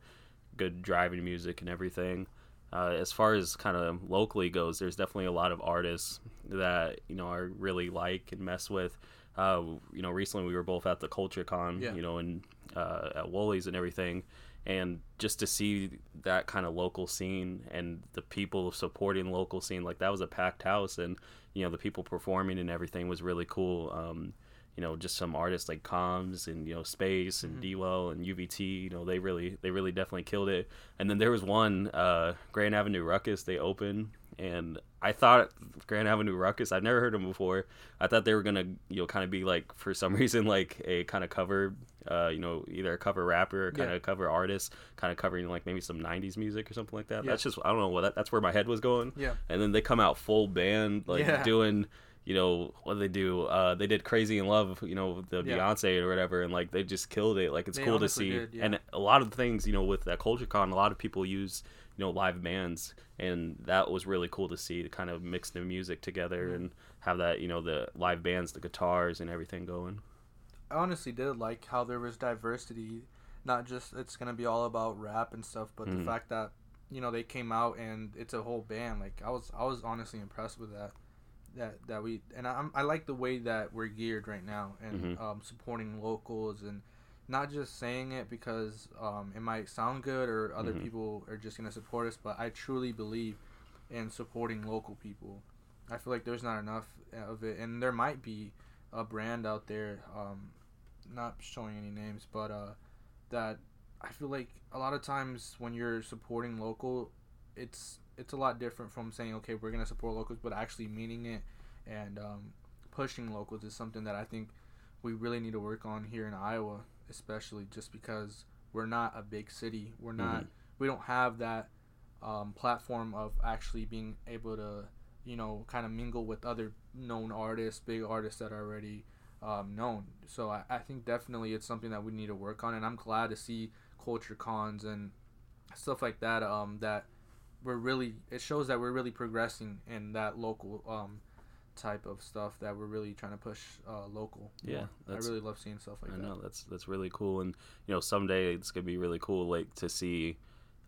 good driving music and everything. Uh, as far as kind of locally goes there's definitely a lot of artists that you know I really like and mess with. Uh, you know recently we were both at the culture con yeah. you know and uh, at Wooly's and everything and just to see that kind of local scene and the people supporting local scene like that was a packed house and you know the people performing and everything was really cool um, you know just some artists like Combs and you know Space and mm-hmm. Dwell and UVT you know they really they really definitely killed it and then there was one uh, Grand Avenue Ruckus they opened and I thought Grand Avenue Ruckus. I've never heard them before. I thought they were gonna, you know, kind of be like for some reason like a kind of cover, uh, you know, either a cover rapper or kind of yeah. cover artist, kind of covering like maybe some '90s music or something like that. Yeah. That's just I don't know what that, that's where my head was going. Yeah. And then they come out full band, like yeah. doing you know what they do uh they did crazy in love you know the yeah. beyonce or whatever and like they just killed it like it's they cool to see did, yeah. and a lot of things you know with that culture con a lot of people use you know live bands and that was really cool to see to kind of mix the music together and have that you know the live bands the guitars and everything going i honestly did like how there was diversity not just it's gonna be all about rap and stuff but mm-hmm. the fact that you know they came out and it's a whole band like i was i was honestly impressed with that that that we and i i like the way that we're geared right now and mm-hmm. um, supporting locals and not just saying it because um, it might sound good or other mm-hmm. people are just gonna support us, but I truly believe in supporting local people. I feel like there's not enough of it, and there might be a brand out there, um, not showing any names, but uh, that I feel like a lot of times when you're supporting local, it's it's a lot different from saying okay we're gonna support locals, but actually meaning it and um, pushing locals is something that I think we really need to work on here in Iowa especially just because we're not a big city. We're not. Mm-hmm. We don't have that um, platform of actually being able to, you know, kind of mingle with other known artists, big artists that are already um, known. So I, I think definitely it's something that we need to work on, and I'm glad to see culture cons and stuff like that. Um, that we're really. It shows that we're really progressing in that local um, type of stuff that we're really trying to push uh, local. Yeah, I really love seeing stuff like I that. I know that's that's really cool, and you know someday it's gonna be really cool like to see.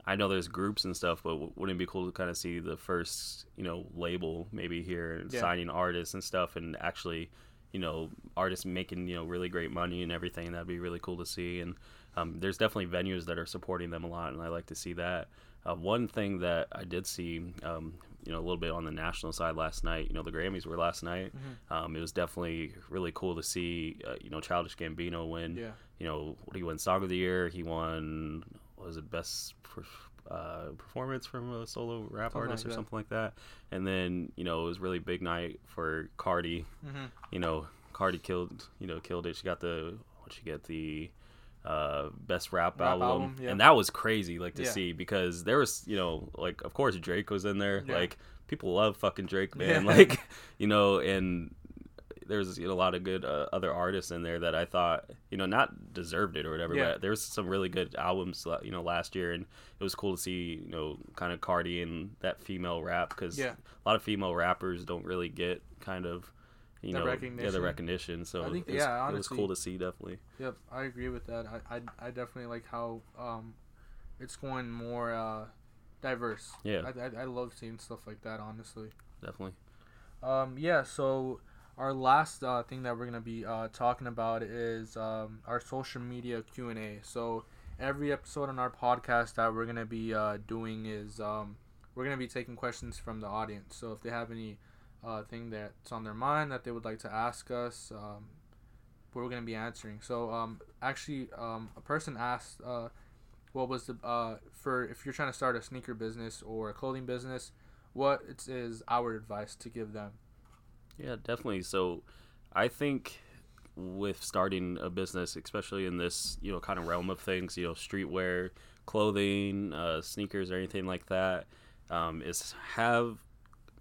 I know there's groups and stuff, but wouldn't it be cool to kind of see the first, you know, label maybe here Yeah. signing artists and stuff, and actually, you know, artists making you know really great money and everything. That'd be really cool to see. And um, there's definitely venues that are supporting them a lot, and I like to see that. Uh, one thing that I did see, um, you know, a little bit on the national side last night. You know, the Grammys were last night. Um, it was definitely really cool to see, uh, you know, Childish Gambino win. Yeah. You know, what he won Song of the Year. He won what was it best per, uh, performance from a solo rap Something artist or something like that. And then you know, it was really big night for Cardi. Mm-hmm. You know, Cardi killed. You know, killed it. She got the what she get the uh best rap, Rap album, album, yeah. and that was crazy like to Yeah. see because there was you know like of course drake was in there. Yeah. like people love fucking drake man. Like you know and there's you know, a lot of good uh, other artists in there that i thought you know not deserved it or whatever but there was some really good albums you know last year. And it was cool to see you know kind of cardi and that female rap because a lot of female rappers don't really get kind of you The know yeah the recognition so I think- was, yeah, it was cool to see definitely Yep, I agree with that. I, I, I definitely like how um, it's going more uh, diverse. Yeah. I, I, I love seeing stuff like that. Honestly. definitely Um, yeah. So our last uh, thing that we're gonna be uh, talking about is um, our social media Q and A. So every episode on our podcast that we're gonna be uh, doing is um, we're gonna be taking questions from the audience. So if they have any uh, thing that's on their mind that they would like to ask us, um, we're gonna be answering. So um, actually, um, a person asked, uh, what was the uh, for if you're trying to start a sneaker business or a clothing business, what is our advice to give them? Yeah, definitely. So I think with starting a business, especially in this, you know, kind of realm of things, you know, streetwear, clothing, uh, sneakers, or anything like that, um, is have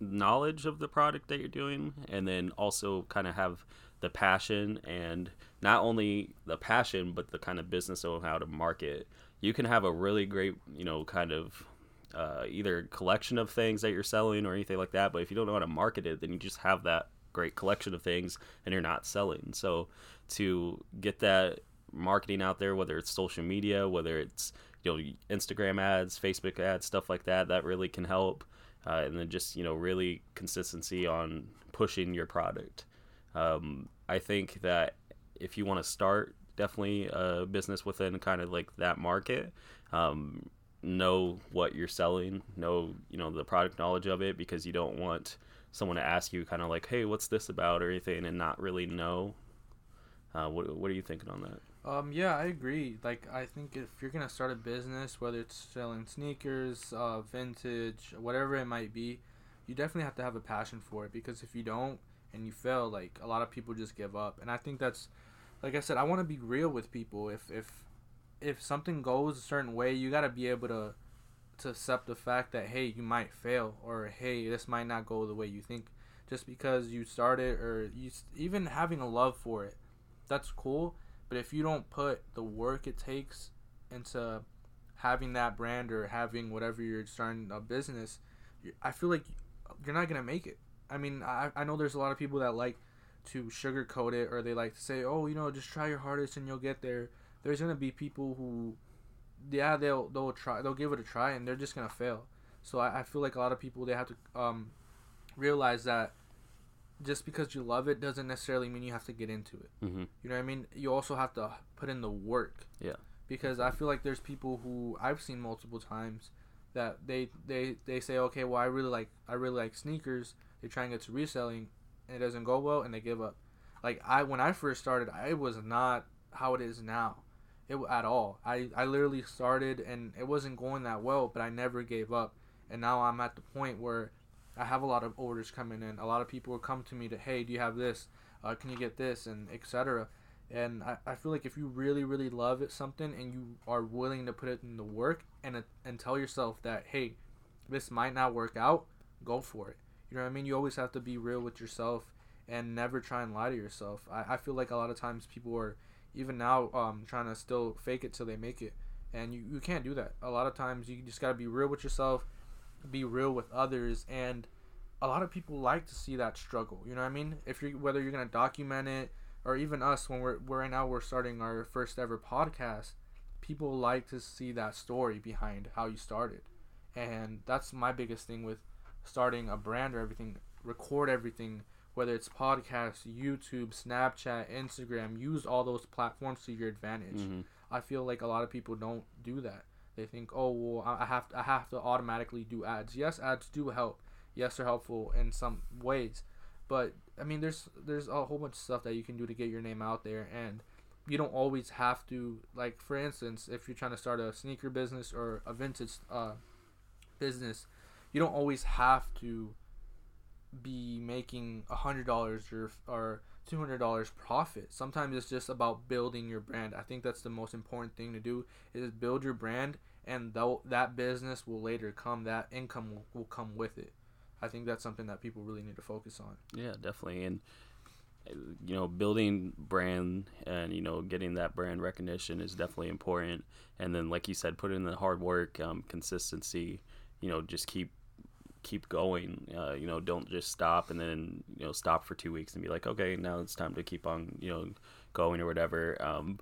knowledge of the product that you're doing and then also kind of have the passion and not only the passion but the kind of business of how to market. You can have a really great you know kind of uh, either collection of things that you're selling or anything like that but if you don't know how to market it then you just have that great collection of things and you're not selling. So to get that marketing out there whether it's social media whether it's you know instagram ads facebook ads stuff like that that really can help uh, and then just you know really consistency on pushing your product. Um, i think that if you want to start definitely a business within kind of like that market um, know what you're selling know you know the product knowledge of it because you don't want someone to ask you kind of like hey what's this about? or anything and not really know. Uh, what, what are you thinking on that Um, yeah, I agree. Like, I think if you're gonna start a business, whether it's selling sneakers, uh, vintage, whatever it might be, you definitely have to have a passion for it. Because if you don't and you fail, like a lot of people just give up. And I think that's, like I said, I want to be real with people. If if if something goes a certain way, you gotta be able to to accept the fact that hey, you might fail, or hey, this might not go the way you think. Just because you started, or you even having a love for it, that's cool. But if you don't put the work it takes into having that brand or having whatever you're starting a business, I feel like you're not gonna make it. I mean, I I know there's a lot of people that like to sugarcoat it or they like to say, oh, you know, just try your hardest and you'll get there. There's gonna be people who, yeah, they'll they'll try, they'll give it a try and they're just gonna fail. So I, I feel like a lot of people they have to um realize that just because you love it doesn't necessarily mean you have to get into it. mm-hmm. You know what I mean? You also have to put in the work. Yeah. Because I feel like there's people who I've seen multiple times that they they they say, okay, well, I really like I really like sneakers. They try and get to reselling, and it doesn't go well, and they give up. Like I when I first started, I was not how it is now, it at all. I I literally started and it wasn't going that well, but I never gave up, and now I'm at the point where I have a lot of orders coming in. A lot of people will come to me to, hey, do you have this? Uh, can you get this? And etc. And I, I feel like if you really, really love it something and you are willing to put it in the work and and tell yourself that, hey, this might not work out, go for it. You know what I mean? You always have to be real with yourself and never try and lie to yourself. I, I feel like a lot of times people are even now um, trying to still fake it till they make it. And you, you can't do that. A lot of times you just got to be real with yourself, be real with others, and a lot of people like to see that struggle. You know what I mean? If you whether you're gonna document it or even us when we're, we're right now we're starting our first ever podcast, people like to see that story behind how you started, and that's my biggest thing with starting a brand or everything. Record everything, whether it's podcasts, YouTube, Snapchat, Instagram. Use all those platforms to your advantage. Mhm. I feel like a lot of people don't do that. They think, oh well, I have to, I have to automatically do ads. Yes, ads do help. Yes, they're helpful in some ways, but I mean, there's there's a whole bunch of stuff that you can do to get your name out there, and you don't always have to. Like for instance, if you're trying to start a sneaker business or a vintage uh, business, you don't always have to be making a hundred dollars or or two hundred dollars profit. Sometimes it's just about building your brand. I think that's the most important thing to do is build your brand, and that business will later come, that income will, will come with it. I think that's something that people really need to focus on. Yeah, definitely. And you know, building brand and you know getting that brand recognition is definitely important. And then, like you said, put in the hard work, um, consistency. You know, just keep keep going. Uh, you know, don't just stop and then you know stop for two weeks and be like, okay, now it's time to keep on you know going or whatever. Um,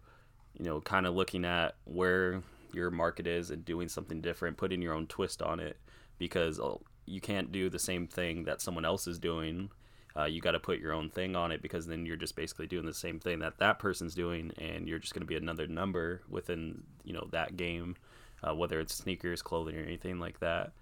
you know, kind of looking at where your market is and doing something different, putting your own twist on it, because uh, you can't do the same thing that someone else is doing. Uh, you got to put your own thing on it because then you're just basically doing the same thing that that person's doing, and you're just going to be another number within you know that game, uh, whether it's sneakers, clothing, or anything like that.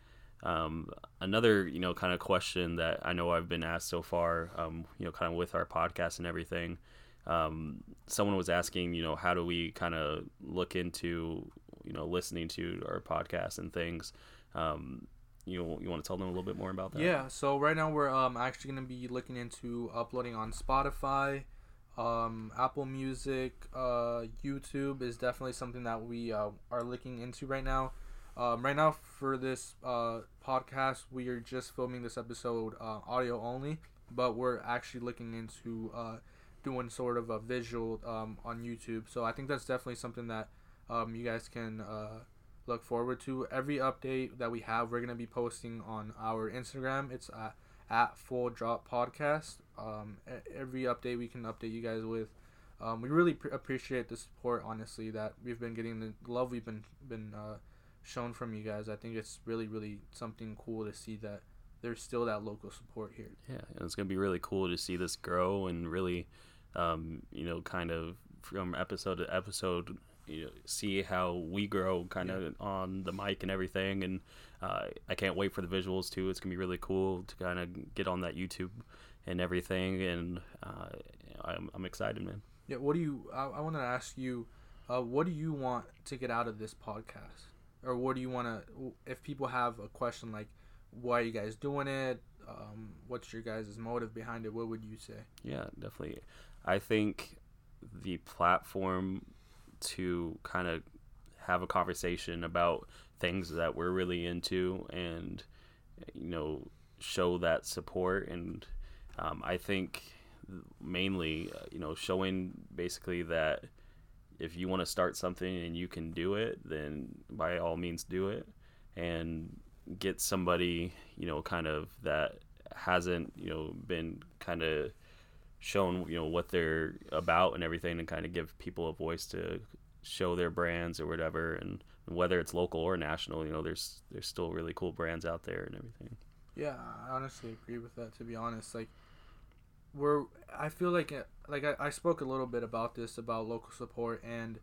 Um, another you know kind of question that I know I've been asked so far, um, you know, kind of with our podcast and everything. Um, someone was asking, you know, how do we kind of look into you know listening to our podcast and things. Um, you you want to tell them a little bit more about that? Yeah, so right now we're um actually gonna be looking into uploading on Spotify, um, Apple Music, uh, YouTube is definitely something that we uh, are looking into right now. Um, right now for this uh, podcast, we are just filming this episode uh, audio only, but we're actually looking into uh, doing sort of a visual um, on YouTube. So I think that's definitely something that um, you guys can uh, look forward to. Every update that we have, we're gonna be posting on our Instagram. It's at, at Full Drop Podcast. Um, every update we can update you guys with. Um, we really pr- appreciate the support, honestly, that we've been getting the love we've been been uh, shown from you guys. I think it's really really something cool to see that there's still that local support here. Yeah, and it's gonna be really cool to see this grow and really, um, you know, kind of from episode to episode, you know, see how we grow kind of on the mic and everything. And uh, I can't wait for the visuals too. It's gonna be really cool to kind of get on that YouTube and everything. And uh, I'm I'm excited, man. Yeah, what do you? I, I want to ask you, uh, what do you want to get out of this podcast, or what do you want to? If people have a question like, why are you guys doing it? Um, what's your guys' motive behind it? What would you say? Yeah, definitely. I think the platform to kind of have a conversation about things that we're really into and you know show that support and um, I think mainly you know showing basically that if you want to start something and you can do it then by all means do it. And get somebody you know kind of that hasn't you know been kind of shown you know what they're about and everything and kind of give people a voice to show their brands or whatever. And whether it's local or national you know there's there's still really cool brands out there and everything. Yeah, I honestly agree with that. To be honest, like we're, I feel like it- like I, I spoke a little bit about this about local support, and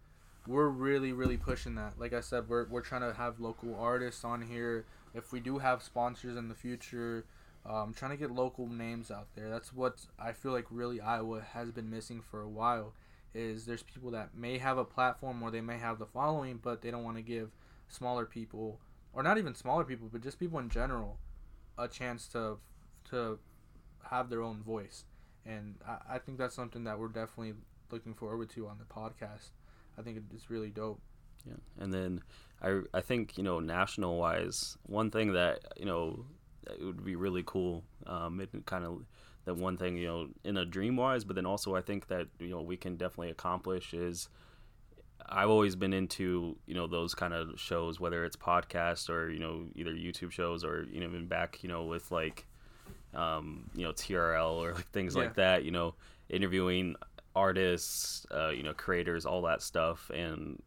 we're really really pushing that. Like I said, we're we're trying to have local artists on here. If we do have sponsors in the future, um, trying to get local names out there. That's what I feel like really Iowa has been missing for a while. Is there's people that may have a platform or they may have the following, but they don't want to give smaller people, or not even smaller people, but just people in general, a chance to to have their own voice. And I, I think that's something that we're definitely looking forward to on the podcast. I think it's really dope. Yeah, and then I I think you know national wise, one thing that you know it would be really cool. Um, it kind of that one thing you know in a dream wise, but then also I think that you know we can definitely accomplish is. I've always been into you know those kind of shows, whether it's podcasts or you know either YouTube shows or you know even back you know with like um, you know TRL or like things Yeah. like that. You know interviewing artists, uh, you know creators, all that stuff, and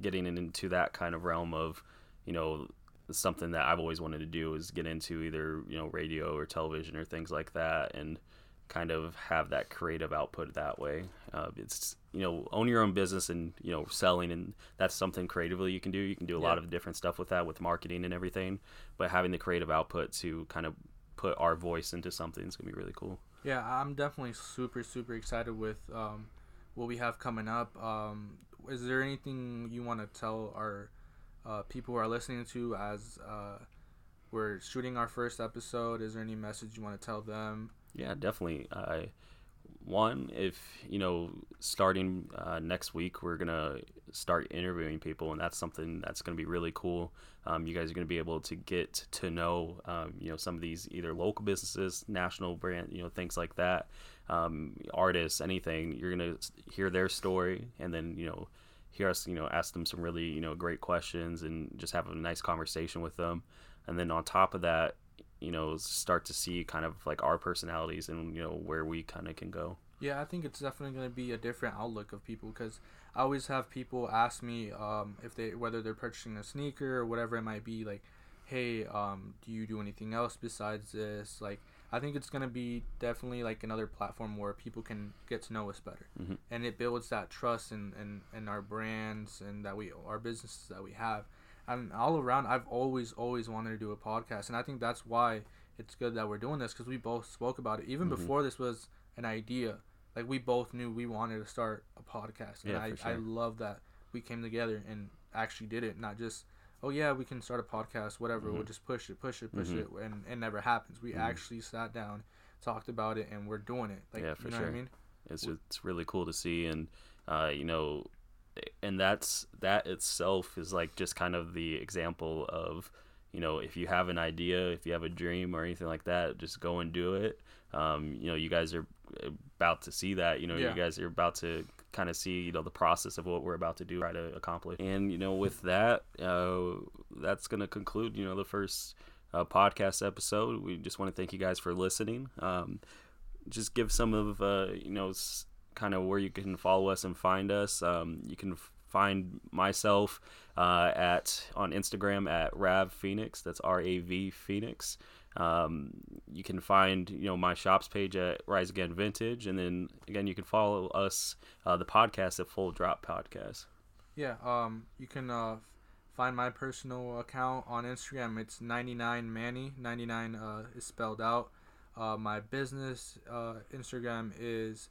getting into that kind of realm of, you know, something that I've always wanted to do is get into either you know radio or television or things like that, and kind of have that creative output that way. Uh, it's you know own your own business and you know selling and that's something creatively you can do. You can do a yeah. lot of different stuff with that with marketing and everything, but having the creative output to kind of put our voice into something It's gonna be really cool. Yeah, I'm definitely super super excited with um, what we have coming up. Um, is there anything you want to tell our uh, people who are listening to as uh, we're shooting our first episode? Is there any message you want to tell them? Yeah, definitely. Uh, one, if you know, starting uh, next week, we're gonna start interviewing people, and that's something that's gonna be really cool. Um, you guys are gonna be able to get to know, um, you know, some of these either local businesses, national brand, you know, things like that, um, artists, anything. You're gonna hear their story, and then you know, hear us, you know, ask them some really, you know, great questions, and just have a nice conversation with them. And then on top of that, you know start to see kind of like our personalities and you know where we kind of can go. Yeah i think it's definitely going to be a different outlook of people because i always have people ask me um, if they whether they're purchasing a sneaker or whatever it might be like hey um, do you do anything else besides this? Like i think it's going to be definitely like another platform where people can get to know us better. Mm-hmm. and it builds that trust in, in, in our brands and that we our businesses that we have and all around I've always always wanted to do a podcast, and I think that's why it's good that we're doing this because we both spoke about it even mm-hmm. before this was an idea. Like we both knew we wanted to start a podcast, and yeah, I sure. I love that we came together and actually did it, not just oh yeah we can start a podcast whatever mm-hmm. we'll just push it push it push mm-hmm. it and it never happens we mm-hmm. actually sat down talked about it and we're doing it like yeah for you know sure. I mean it's it's really cool to see and uh, you know and that's that itself is like just kind of the example of you know if you have an idea if you have a dream or anything like that just go and do it. Um, you know you guys are about to see that you know yeah. you guys are about to kind of see you know the process of what we're about to do try to accomplish. And you know with that uh, that's going to conclude you know the first uh, podcast episode. We just want to thank you guys for listening. Um, just give some of uh, you know s- kind of where you can follow us and find us. Um, you can f- find myself uh, at on Instagram at Rav Phoenix. That's R A V Phoenix. Um, you can find you know my shops page at Rise Again Vintage, and then again you can follow us uh, the podcast at Full Drop Podcast. Yeah, um, you can uh, find my personal account on Instagram. It's 99 Manny. 99 uh, is spelled out. Uh, my business uh, Instagram is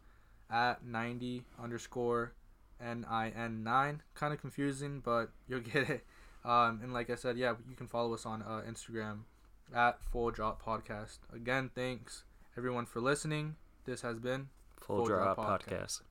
at 90 underscore NIN9. Kind of confusing, but you'll get it. Um, and like I said, yeah, you can follow us on uh, Instagram at Full Drop Podcast. Again, thanks everyone for listening. This has been Full, Full Drop, Drop Podcast. Podcast.